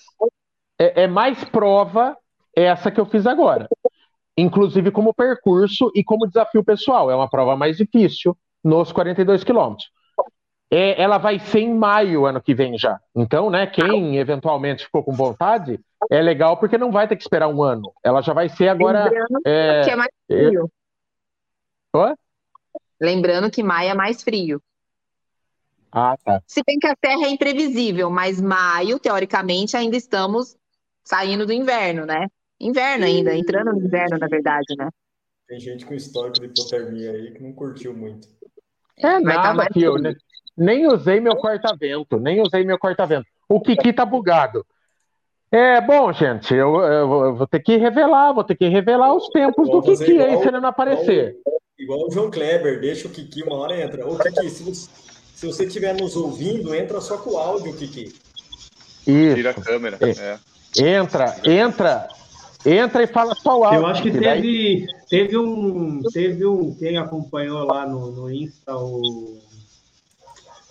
É, é mais prova essa que eu fiz agora. Inclusive como percurso e como desafio pessoal. É uma prova mais difícil nos 42 quilômetros. É, ela vai ser em maio ano que vem já. Então, né, quem eventualmente ficou com vontade, é legal porque não vai ter que esperar um ano. Ela já vai ser agora. Lembrando é, que é mais frio. É... Lembrando que maio é mais frio. Ah, tá. Se bem que a Terra é imprevisível, mas maio, teoricamente, ainda estamos saindo do inverno, né? Inverno ainda, entrando no inverno, na verdade, né? Tem gente com histórico de hipotermia aí que não curtiu muito. É nada, tá filho. Nem usei meu corta-vento, nem usei meu corta-vento. o Kiki tá bugado. É, bom, gente, eu, eu, vou ter que revelar, vou ter que revelar os tempos do Kiki igual, aí se ele não aparecer. Igual, igual, o João Kleber, deixa o Kiki uma hora entra. Ô, Kiki, se você, se você estiver nos ouvindo, entra só com o áudio, Kiki. Isso. Tira a câmera. É. É. Entra, entra, entra e fala só o áudio. Eu acho que teve, teve um, teve um, quem acompanhou lá no, no Insta o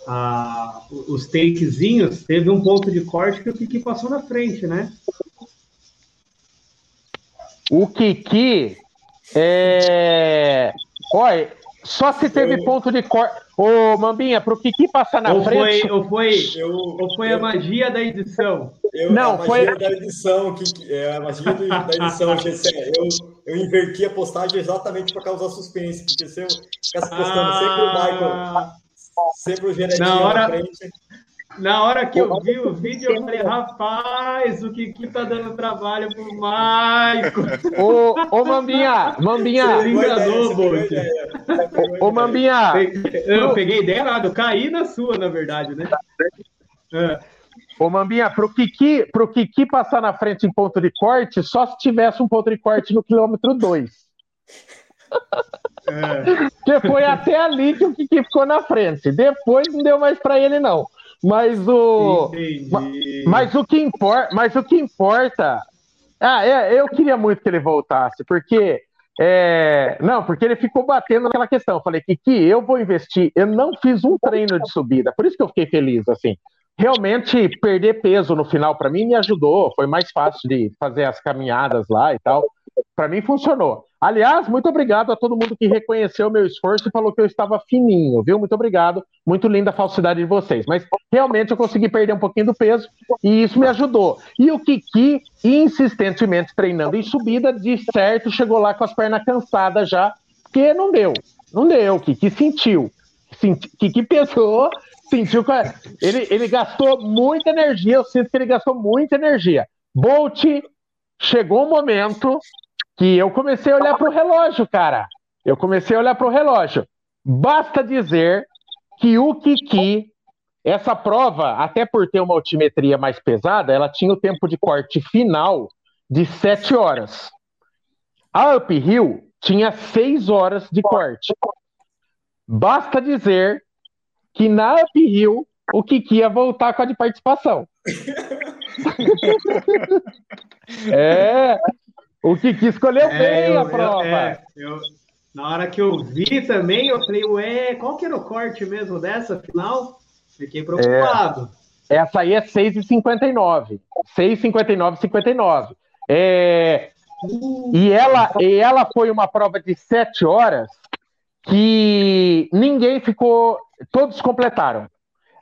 a, os takezinhos, teve um ponto de corte que o Kiki passou na frente, né? O Kiki é. Olha, só se teve eu... ponto de corte. Ô, Mambinha, pro Kiki passar na ou frente. Foi, ou foi, eu, ou foi eu, a magia da edição? Eu, não, a foi. magia da edição, que, é, a magia da edição, eu, eu inverti a postagem exatamente para causar suspense, porque se eu ficasse postando ah... sempre o Michael Sempre o Genetinho na hora, frente. Na hora que eu vi o vídeo, eu falei, rapaz, o que que tá dando trabalho pro Maico? Ô, ô Mambinha, Mambinha. Você enganou, Bolt. Ô, Mambinha. Eu peguei ideia errada, eu caí na sua, na verdade, né? É. Ô, Mambinha, pro Kiki, pro Kiki passar na frente em ponto de corte, só se tivesse um ponto de corte no quilômetro 2. É. Porque foi até ali que o Kiki ficou na frente. Depois não deu mais para ele, não. Mas o. Mas o que importa. Mas o que importa. Ah, é, eu queria muito que ele voltasse, porque. É, não, porque ele ficou batendo naquela questão. Eu falei, Kiki, eu vou investir. Eu não fiz um treino de subida, por isso que eu fiquei feliz, assim. Realmente, perder peso no final, para mim, me ajudou. Foi mais fácil de fazer as caminhadas lá e tal. Para mim, funcionou. Aliás, muito obrigado a todo mundo que reconheceu o meu esforço e falou que eu estava fininho, viu? Muito obrigado. Muito linda a falsidade de vocês. Mas realmente eu consegui perder um pouquinho do peso e isso me ajudou. E o Kiki, insistentemente treinando em subida, de certo chegou lá com as pernas cansadas já, porque não deu. Não deu. Kiki sentiu. Senti, Kiki pensou, sentiu que ele, ele gastou muita energia. Eu sinto que ele gastou muita energia. Bolt, chegou um momento que eu comecei a olhar para o relógio, cara. Eu comecei a olhar para o relógio. Basta dizer que o Kiki, essa prova, até por ter uma altimetria mais pesada, ela tinha o tempo de corte final de 7 horas. A Uphill tinha 6 horas de corte. Basta dizer que na Uphill o Kiki ia voltar com a de participação. é, o Kiki escolheu é, bem eu, a prova. Eu, é, eu, na hora que eu vi também, eu falei, ué, qual que era o corte mesmo dessa final? Fiquei preocupado. É, essa aí é 6,59. 6,59, 59. É, uh, e, ela, e ela foi uma prova de 7 horas que ninguém ficou. Todos completaram.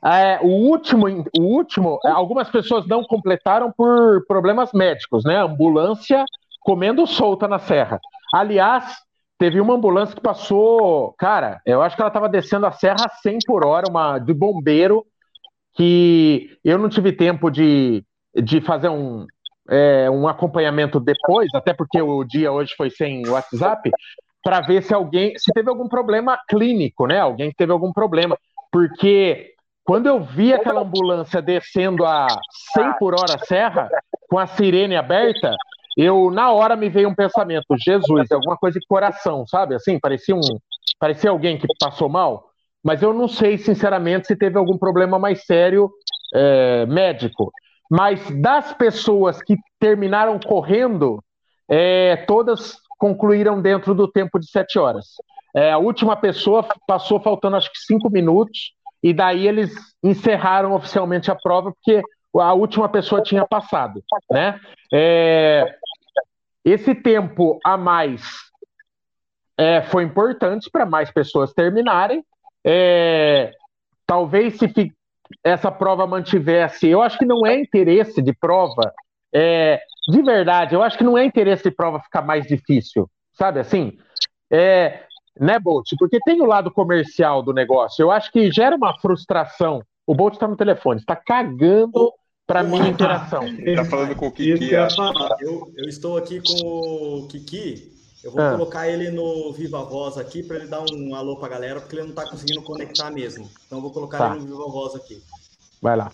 É, o último, o último, algumas pessoas não completaram por problemas médicos, né? Ambulância comendo solta na serra. Aliás, teve uma ambulância que passou, cara, eu acho que ela estava descendo a serra a 100 por hora, uma de bombeiro, que eu não tive tempo de, de fazer um, é, um acompanhamento depois, até porque o dia hoje foi sem WhatsApp, para ver se alguém, se teve algum problema clínico, né? Alguém teve algum problema, porque quando eu vi aquela ambulância descendo a 100 por hora a serra, com a sirene aberta, eu na hora me veio um pensamento, Jesus, é alguma coisa de coração, sabe? Assim, parecia um, parecia alguém que passou mal, mas eu não sei sinceramente se teve algum problema mais sério é, médico. Mas das pessoas que terminaram correndo, é, todas concluíram dentro do tempo de sete horas. É, a última pessoa passou faltando acho que cinco minutos, e daí eles encerraram oficialmente a prova, porque a última pessoa tinha passado, né? É, esse tempo a mais é, foi importante para mais pessoas terminarem. É, talvez se essa prova mantivesse, eu acho que não é interesse de prova, é, de verdade, eu acho que não é interesse de prova ficar mais difícil, sabe assim? É, né, Bolt? Porque tem o lado comercial do negócio. Eu acho que gera uma frustração. O Bolt está no telefone, está cagando para minha interação. Tá falando com o Kiki. Eu, eu, eu, estou aqui com o Kiki. Eu vou ah. colocar ele no Viva Voz aqui para ele dar um alô para a galera, porque ele não está conseguindo conectar mesmo. Então eu vou colocar tá. ele no Viva Voz aqui. Vai lá.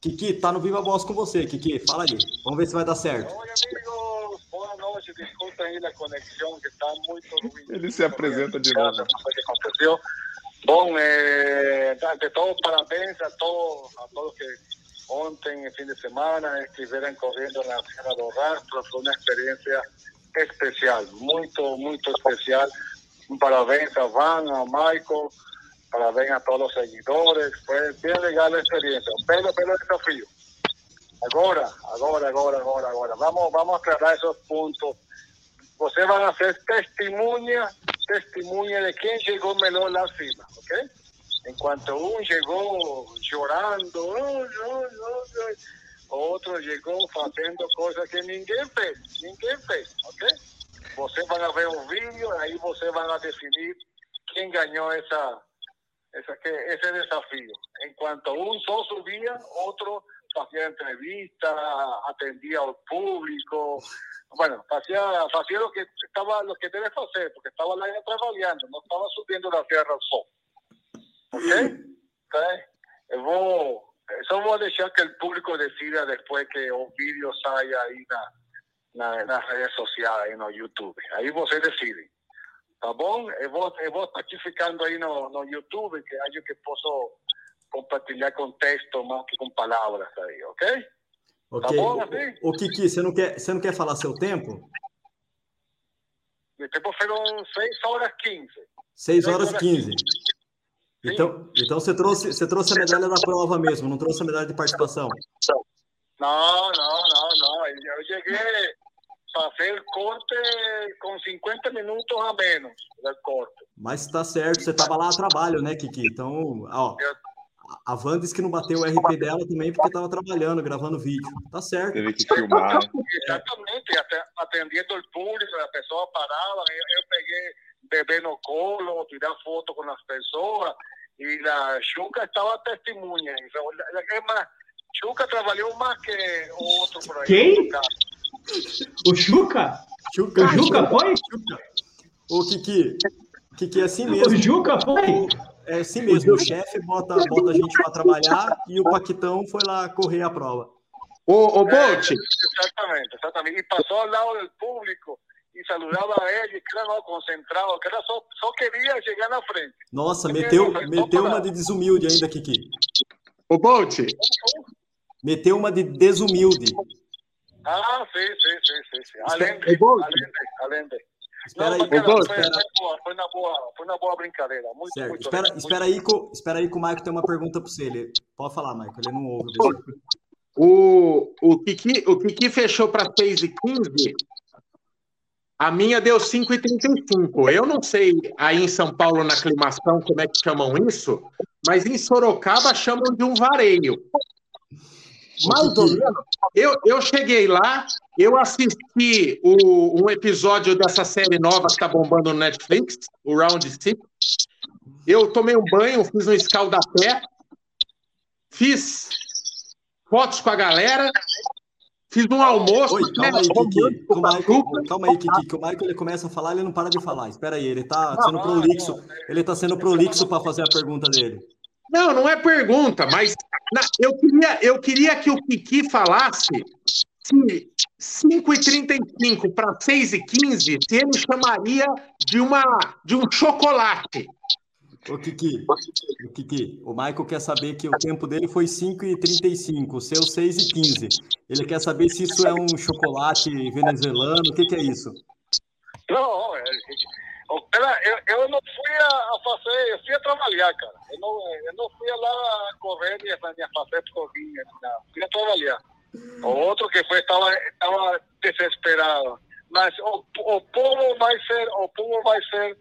Kiki, tá no Viva Voz com você, Kiki. Fala aí. Vamos ver se vai dar certo. Oi, amigos. Boa noite. Desculpa aí a conexão, que está muito ruim. Ele se apresenta de novo. Aconteceu. Bom, eh, ante todo, parabéns a todos, a todos que ontem, fin de semana, estuvieron corriendo en la Sierra do Rastro. Fue una experiencia especial, muy, muy especial. Un parabéns a Van, a Michael, parabéns a todos los seguidores. Fue bien legal la experiencia, un pelo, pelo desafío. Agora, agora, agora, agora, agora. Vamos, vamos a aclarar esos puntos. Ustedes van a ser testemunha, testemunha de quem chegou melhor lá cima, ok? Enquanto um chegou chorando, outro chegou fazendo coisas que ninguém fez, ninguém fez, ok? Vocês vão ver o vídeo, aí vocês vão definir quem ganhou essa, essa, esse desafio. Enquanto um só subia, outro fazia entrevista, atendia ao público, bueno, hacía, hacía lo que estaba, lo que debe hacer, porque estaba lá trabajando, no estaba subiendo la tierra al sol. ¿Ok? okay? Eu vou, só vou deixar que o público decida depois que o vídeo saia aí na, na, nas redes sociais, aí no YouTube. Aí você decide. Tá bom? Eu vou, eu vou aqui ficando aí no, no YouTube, que acho que posso compartilhar com texto mais que com palavras aí, ok? Ok. Tá bom, assim? O Kiki, você não, quer, você não quer falar seu tempo? Meu tempo foram 6 horas 15. 6 horas 15. Então, então você, trouxe, você trouxe a medalha da prova mesmo, não trouxe a medalha de participação? Não, não, não, não. Eu cheguei fazer corte com 50 minutos a menos do corte. Mas está certo, você estava lá a trabalho, né, Kiki? Então, ó, eu, a Van disse que não bateu o RP dela também porque estava trabalhando, gravando vídeo. Tá certo. Teve que filmar. Né? Exatamente, atendendo o público, a pessoa parava, eu, eu peguei bebê no colo, tirar foto com as pessoas, e a Chuca estava testemunha. É mais, Chuca trabalhou mais que o outro por aí. Quem? O Chuca? Chuca? O Chuca foi? Chuca. O Kiki, Kiki é assim mesmo. O Juca foi? É assim mesmo, o chefe bota, bota a gente para trabalhar e o Paquitão foi lá correr a prova. O, o Bolt. É, exatamente, exatamente. E passou ao lado do público e saludava ele, que era não concentrado, que era só, só queria chegar na frente. Nossa, meteu, meteu uma de desumilde ainda, Kiki. O Bolt. Meteu uma de desumilde. Ah, sim, sim, sim, sim. sim. Além de, além de, além de. Espera aí, foi, foi, boa, foi, na boa, foi na boa brincadeira. Muito, certo. muito espera, muito espera, aí que, espera aí que o Maico tem uma pergunta para você. Ele, pode falar, Maico, ele não ouve. O, o, Kiki, o Kiki fechou para 6 e 15 a minha deu 5,35. Eu não sei aí em São Paulo, na aclimação, como é que chamam isso, mas em Sorocaba chamam de um vareio. Mais ou menos. Eu, eu cheguei lá, eu assisti o, um episódio dessa série nova que está bombando no Netflix, o Round Six. Eu tomei um banho, fiz um escaldapé, fiz fotos com a galera, fiz um almoço. Oi, calma aí, Kiki. Calma, calma aí, Kiki, que o Michael ele começa a falar, ele não para de falar. Espera aí, ele está sendo prolixo. Ele está sendo prolixo para fazer a pergunta dele. Não, não é pergunta, mas eu queria, eu queria que o Kiki falasse se 5,35 para 6,15, se ele chamaria de, uma, de um chocolate. Ô, Kiki, o Kiki, o Michael quer saber que o tempo dele foi 5,35, o seu 6,15. Ele quer saber se isso é um chocolate venezuelano, o que, que é isso? Não, é, eu, eu não fui a, a, fazer, eu fui a trabalhar, cara. Eu não, eu não fui lá correr e a fazer provinha, não. Fui a trabalhar. O outro que foi estava, estava desesperado. Mas o, o povo vai ser, o povo vai ser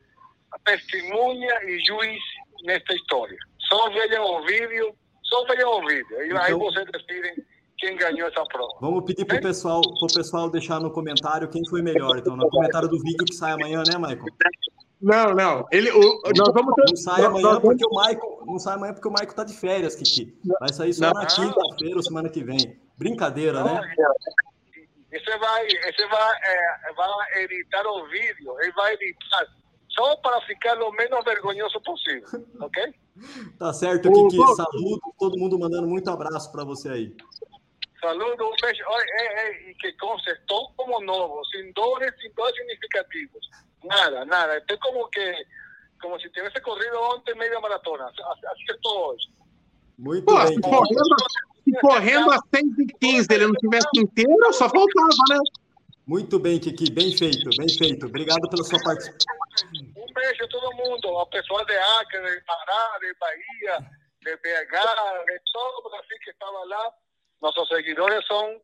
testemunha e juiz nesta história. Só vejam o vídeo, só vejam o vídeo. E então, aí vocês decidem quem ganhou essa prova. Vamos pedir para o pessoal, pro pessoal deixar no comentário quem foi melhor. Então, no comentário do vídeo que sai amanhã, né, Michael? Não, não. Ele, o, nós vamos ter... Não sai amanhã porque o Michael. Não sai amanhã porque o Michael tá de férias, Kiki. Vai sair só não, na quinta-feira ou semana que vem. Brincadeira, não, né? Você vai, você vai, é, vai editar o vídeo, ele vai editar só para ficar o menos vergonhoso possível, ok? Tá certo, Kiki. Saludo, todo mundo mandando muito abraço para você aí. Saludos, un beso. y que conste, todo como nuevo, sin dobles, sin dos significativos. Nada, nada. Estoy como que, como si te hubiese corrido antes media maratona. Así que todo hoje. Muito Pô, bem. Se correndo, se correndo a 6 e 15 ele não tivesse inteiro, só faltava, né? Muito bem, Kiki. Bem feito, bem feito. Obrigado pela sua participação. Um beijo a todo mundo, a pessoal de Acre, de Pará, de Bahia, de BH, de todo o Brasil que estava lá. Nossos seguidores são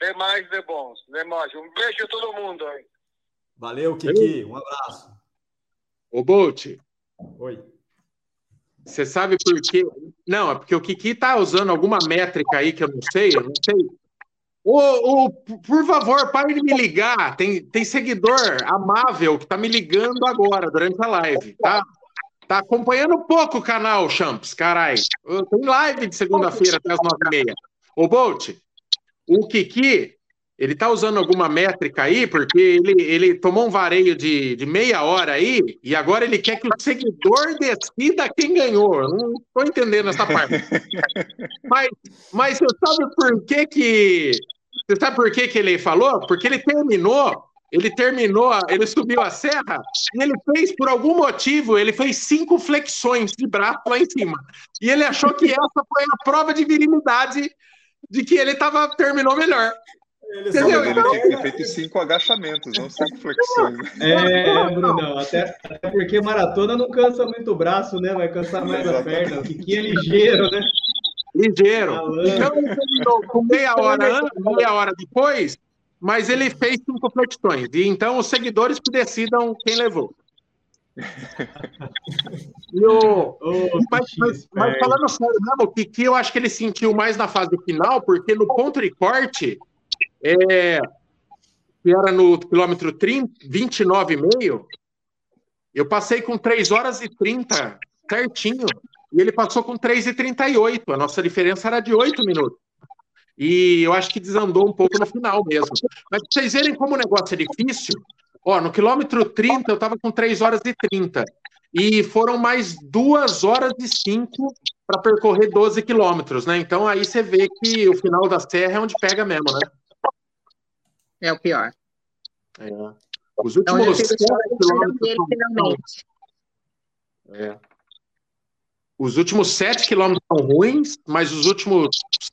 demais de bons, demais. Um beijo a todo mundo aí. Valeu, Kiki. Um abraço. Ô, Bolt. Oi. Você sabe por quê? Não, é porque o Kiki tá usando alguma métrica aí que eu não sei, eu não sei. Ô, ô, por favor, pare de me ligar. Tem, tem seguidor amável que tá me ligando agora, durante a live, tá? Tá acompanhando pouco o canal, Champs, carai. Tem live de segunda-feira até as nove e meia. Ô, Bolt, o Kiki, ele tá usando alguma métrica aí, porque ele, ele tomou um vareio de, de meia hora aí, e agora ele quer que o seguidor decida quem ganhou. Eu não tô entendendo essa parte. mas, mas você sabe por que que você sabe por que, que ele falou? Porque ele terminou, ele terminou, ele subiu a serra e ele fez, por algum motivo, ele fez cinco flexões de braço lá em cima. E ele achou que essa foi a prova de virilidade de que ele tava, terminou melhor. Ele Entendeu? Ele então, tinha feito cinco agachamentos, não cinco flexões. É, Brunão, até, até, porque maratona não cansa muito o braço, né? Vai cansar mais a perna. O que é ligeiro, né? Ligeiro. Então ele terminou com meia hora, meia hora depois, mas ele fez cinco flexões. E então os seguidores que decidam quem levou. E oh, mas, mas, mas, falando sério mesmo, o Kiki eu acho que ele sentiu mais na fase final, porque no ponto de corte, é, que era no quilômetro 29,5, eu passei com 3 horas e 30, certinho. E ele passou com 3,38. A nossa diferença era de 8 minutos. E eu acho que desandou um pouco no final mesmo. Mas pra vocês verem como o negócio é difícil, ó, no quilômetro 30 eu estava com 3 horas e 30. E foram mais 2 horas e 5 para percorrer 12 quilômetros, né? Então aí você vê que o final da serra é onde pega mesmo, né? É o pior. É. Os últimos 7 quilômetros. Finalmente. É. Os últimos sete quilômetros são ruins, mas os últimos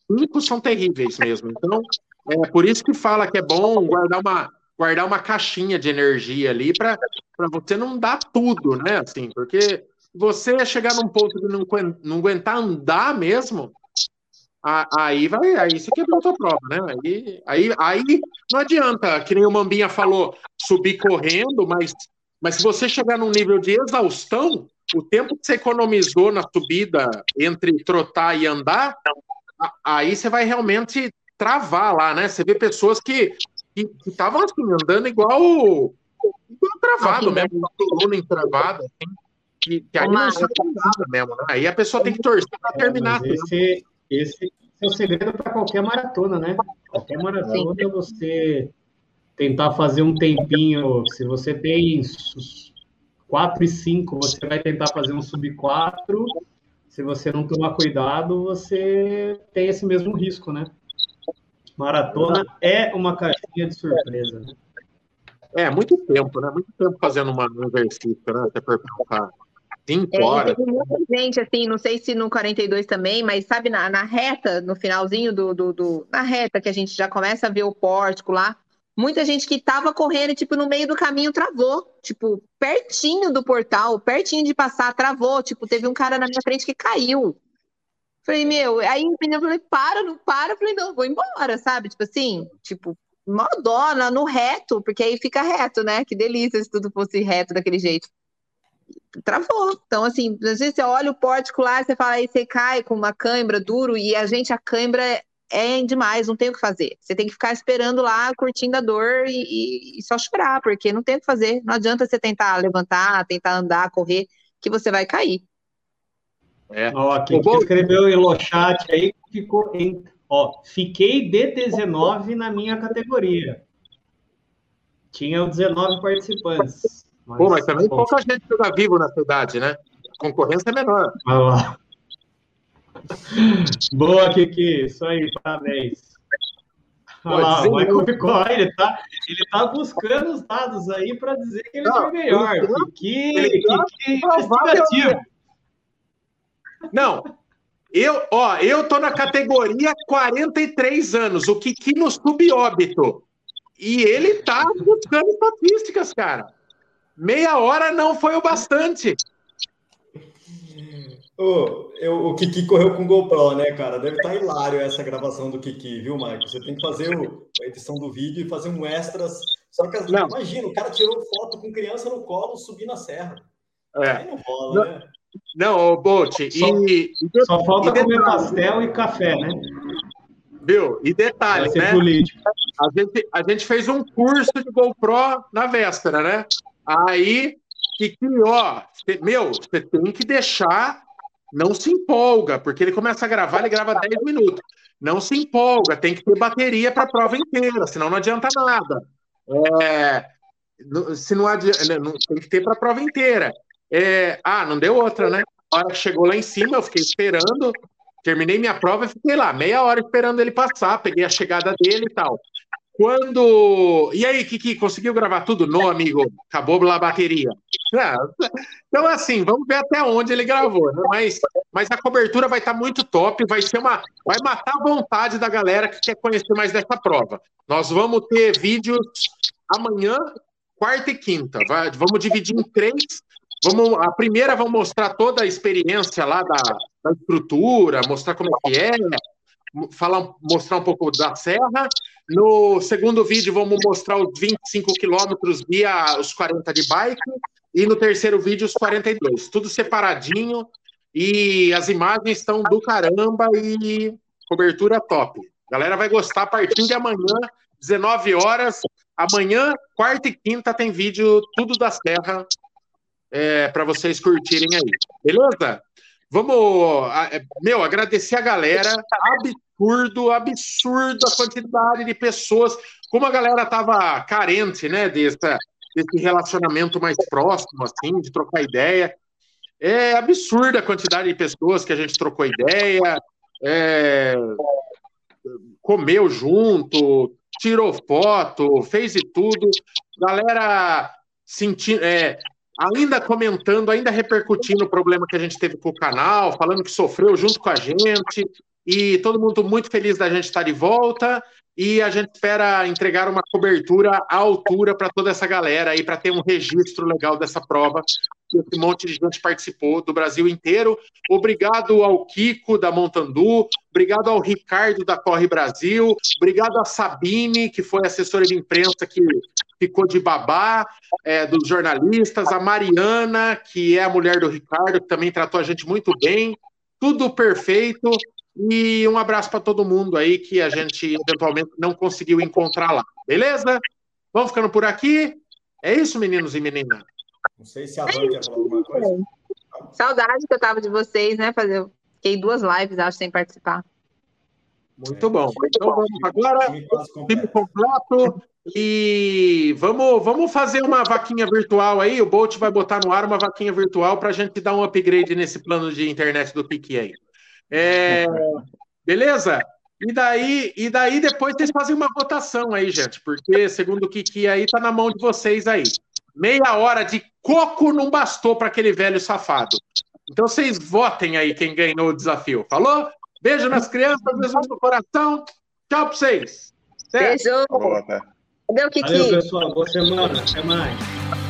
cinco são terríveis mesmo. Então, é por isso que fala que é bom guardar uma, guardar uma caixinha de energia ali para você não dar tudo, né? Assim, porque você chegar num ponto de não, não aguentar andar mesmo, aí vai, aí você quebrou a tua prova, né? Aí, aí, aí não adianta, que nem o Mambinha falou, subir correndo, mas, mas se você chegar num nível de exaustão, o tempo que você economizou na subida entre trotar e andar, aí você vai realmente travar lá, né? Você vê pessoas que estavam assim, andando igual, igual travado mesmo, uma coluna entravada, assim, que, que aí não sai nada mesmo, né? Aí a pessoa tem que torcer para é, terminar. esse, esse é o segredo para qualquer maratona, né? Qualquer maratona Sim. você tentar fazer um tempinho, se você tem 4 e 5, você vai tentar fazer um sub 4. Se você não tomar cuidado, você tem esse mesmo risco, né? Maratona é uma caixinha de surpresa. Né? É, muito tempo, né? Muito tempo fazendo uma, um exercício, né? Até por pensar. Cinco é, horas. Tem muita gente, assim, não sei se no 42 também, mas sabe, na, na reta, no finalzinho do, do, do, Na reta, que a gente já começa a ver o pórtico lá, muita gente que tava correndo, tipo, no meio do caminho travou, tipo, pertinho do portal, pertinho de passar, travou, tipo, teve um cara na minha frente que caiu. Falei, meu, aí o pneu falei, para, não para, falei, não, vou embora, sabe? Tipo assim, tipo, dó no reto, porque aí fica reto, né? Que delícia se tudo fosse reto daquele jeito. Travou. Então, assim, às vezes você olha o pórtico lá, você fala, aí você cai com uma cãibra duro, e a gente, a cãibra é demais, não tem o que fazer. Você tem que ficar esperando lá, curtindo a dor e, e, e, só chorar, porque não tem o que fazer. Não adianta você tentar levantar, tentar andar, correr, que você vai cair. É. Ó, quem que escreveu em chat aí ficou em. Ó, fiquei D19 na minha categoria. Tinha 19 participantes. Mas, Pô, mas também pouca gente joga vivo na cidade, né? concorrência é menor. Olha lá. Boa, Kiki. Isso aí, parabéns. Olha lá, o Michael ficou, ele tá, ele tá buscando os dados aí para dizer que ele Não, foi melhor. ele- Kiki, ele tá Kiki, provavelmente- investigativo. Não. Eu, ó, eu tô na categoria 43 anos, o Kiki no subóbito. E ele tá buscando estatísticas, cara. Meia hora não foi o bastante. Ô, eu- o Kiki correu com GoPro, né, cara? Deve estar hilário essa gravação do Kiki, viu, Michael? Você tem que fazer o- a edição do vídeo e fazer um extras. Só que, as- Não. imagina, o cara tirou foto com criança no colo, subindo a serra. É. Aí não rola, né? Não, Bolt, e, Só- falta e comer pastel e café, né? viu? E detalhe, né? político. A gente, a gente fez um curso de GoPro na véspera, né? Aí, que, ó, cê- meu, você tem que deixar, não se empolga, porque ele começa a gravar, ele grava 10 minutos. Não se empolga, tem que ter bateria para a prova inteira, senão não adianta nada. É, se não adianta, não, tem que ter para a prova inteira. É, ah, não deu outra, né? A hora que chegou lá em cima, eu fiquei esperando, terminei minha prova e fiquei lá, meia hora esperando ele passar, peguei a chegada dele e tal. Quando. E aí, Kiki, conseguiu gravar tudo? Não, amigo. Acabou a bateria. Ah, Então, assim, vamos ver até onde ele gravou, né? Mas, mas a cobertura vai estar muito top, vai ser uma. Vai matar a vontade da galera que quer conhecer mais dessa prova. Nós vamos ter vídeos amanhã, quarta e quinta. Vai- vamos dividir em três. Vamos, a primeira vamos mostrar toda a experiência lá da, da estrutura, mostrar como é que é, falar, mostrar um pouco da serra. No segundo vídeo, vamos mostrar os 25 quilômetros via os 40 de bike. E no terceiro vídeo, os 42. Tudo separadinho. E as imagens estão do caramba e cobertura top. A galera vai gostar a partir de amanhã, 19 horas. Amanhã, quarta e quinta, tem vídeo tudo da serra é, para vocês curtirem aí. Beleza? Vamos, é, meu, agradecer a galera. Absurdo, absurdo a quantidade de pessoas. Como a galera tava carente, né, dessa, desse relacionamento mais próximo, assim, de trocar ideia. É absurda a quantidade de pessoas que a gente trocou ideia, é, comeu junto, tirou foto, fez de tudo. Galera sentindo, é, ainda comentando, ainda repercutindo o problema que a gente teve com o canal, falando que sofreu junto com a gente. E todo mundo muito feliz da gente estar de volta. E a gente espera entregar uma cobertura à altura para toda essa galera aí, para ter um registro legal dessa prova. Esse monte de gente participou do Brasil inteiro. Obrigado ao Kiko da Montandu, obrigado ao Ricardo da Corre Brasil, obrigado a Sabine, que foi assessora de imprensa que ficou de babá, é, dos jornalistas, a Mariana, que é a mulher do Ricardo, que também tratou a gente muito bem. Tudo perfeito. E um abraço para todo mundo aí que a gente eventualmente não conseguiu encontrar lá. Beleza? Vamos ficando por aqui. É isso, meninos e meninas. Não sei se a Van quer falar alguma coisa. Saudade que eu tava de vocês, né? Fazer... Fiquei duas lives, acho, sem participar. Muito bom. Então vamos agora, Time completo. E vamos, vamos fazer uma vaquinha virtual aí. O Bolt vai botar no ar uma vaquinha virtual para a gente dar um upgrade nesse plano de internet do Pique aí. É, beleza? E daí, e daí depois vocês fazem uma votação aí, gente, porque segundo o Kiki aí tá na mão de vocês aí. Meia hora de coco não bastou para aquele velho safado. Então vocês votem aí quem ganhou o desafio. Falou? Beijo nas crianças, beijo no coração. Tchau pra vocês. Certo? Beijo! Cadê o Kiki? Valeu, pessoal. Boa semana. Até mais.